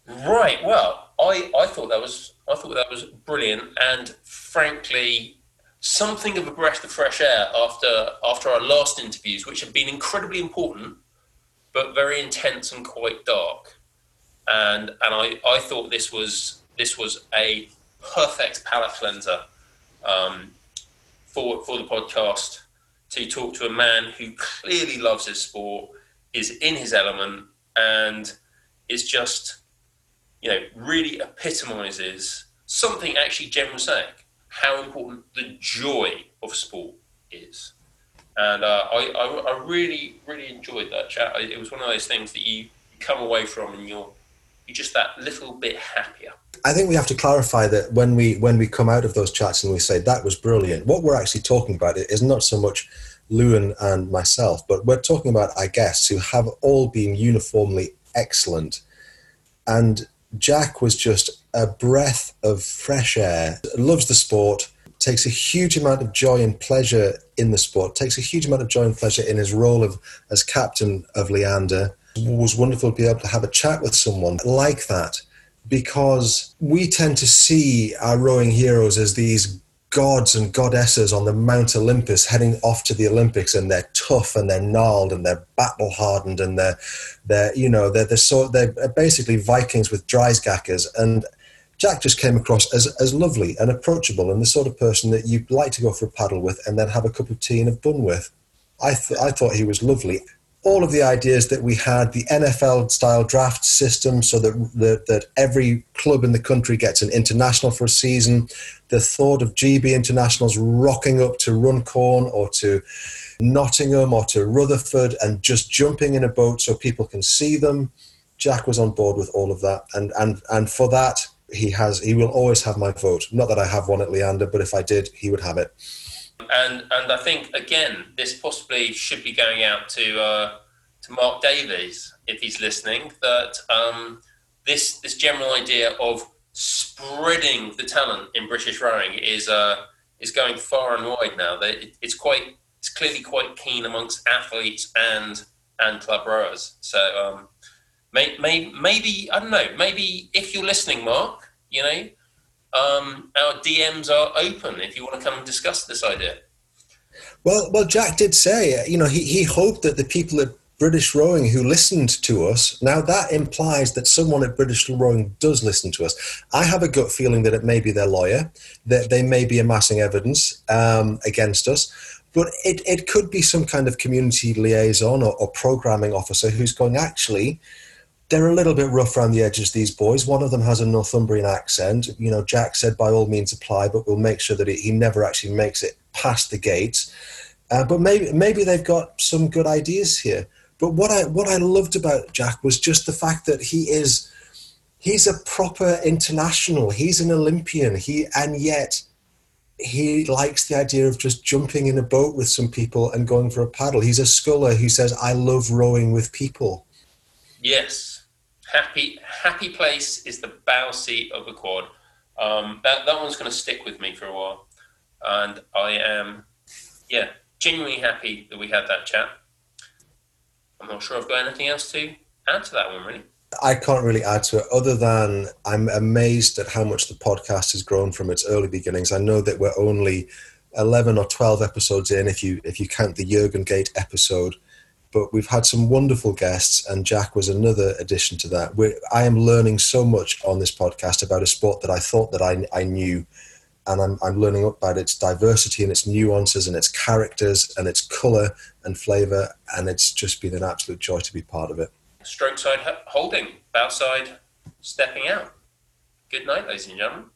Right. Well, I I thought that was I thought that was brilliant, and frankly, something of a breath of fresh air after after our last interviews, which have been incredibly important, but very intense and quite dark. And and I, I thought this was this was a perfect palate cleanser um, for for the podcast to talk to a man who clearly loves his sport, is in his element, and is just you know really epitomizes something actually Jen was saying how important the joy of sport is. And uh, I, I, I, really, really enjoyed that chat. It was one of those things that you come away from and you're, you're just that little bit happier. I think we have to clarify that when we when we come out of those chats and we say that was brilliant, what we're actually talking about is not so much Lewin and myself, but we're talking about our guests who have all been uniformly excellent. And Jack was just a breath of fresh air, loves the sport, takes a huge amount of joy and pleasure in the sport, takes a huge amount of joy and pleasure in his role of as captain of Leander. It was wonderful to be able to have a chat with someone like that because we tend to see our rowing heroes as these gods and goddesses on the Mount Olympus heading off to the Olympics, and they're tough and they're gnarled and they're battle hardened and they're they're you know they're they're so they're basically Vikings with Dreissigackers and. Jack just came across as, as lovely and approachable and the sort of person that you'd like to go for a paddle with and then have a cup of tea and a bun with. I, th- I thought he was lovely all of the ideas that we had, the NFL style draft system, so that, that, that every club in the country gets an international for a season, the thought of GB internationals rocking up to Runcorn or to Nottingham or to Rutherford and just jumping in a boat so people can see them. Jack was on board with all of that, and and and for that he has he will always have my vote. Not that I have one at Leander, but if I did, he would have it and and I think again this possibly should be going out to uh, to Mark Davies if he's listening that um, this this general idea of spreading the talent in British rowing is uh, is going far and wide now. It, it's quite it's clearly quite keen amongst athletes and and club rowers. So um, may, may, maybe I don't know. Maybe if you're listening, Mark, you know um, our DMs are open if you want to come and discuss this idea. Well, well, Jack did say, you know, he, he hoped that the people at British Rowing who listened to us, now that implies that someone at British Rowing does listen to us. I have a gut feeling that it may be their lawyer, that they may be amassing evidence um, against us, but it, it could be some kind of community liaison or, or programming officer who's going, actually, they're a little bit rough around the edges, these boys. One of them has a Northumbrian accent. You know, Jack said, by all means apply, but we'll make sure that he never actually makes it past the gates. Uh, but maybe maybe they've got some good ideas here. But what I what I loved about Jack was just the fact that he is he's a proper international. He's an Olympian. He and yet he likes the idea of just jumping in a boat with some people and going for a paddle. He's a sculler who says, I love rowing with people. Yes. Happy happy place is the bow seat of a quad. Um, that, that one's going to stick with me for a while. And I am, yeah, genuinely happy that we had that chat. I'm not sure I've got anything else to add to that one, really. I can't really add to it other than I'm amazed at how much the podcast has grown from its early beginnings. I know that we're only 11 or 12 episodes in if you if you count the Jurgen Gate episode, but we've had some wonderful guests and Jack was another addition to that. We're, I am learning so much on this podcast about a sport that I thought that I, I knew and I'm, I'm learning about its diversity and its nuances and its characters and its color and flavor and it's just been an absolute joy to be part of it stroke side holding, bow side stepping out. Good night, ladies and gentlemen.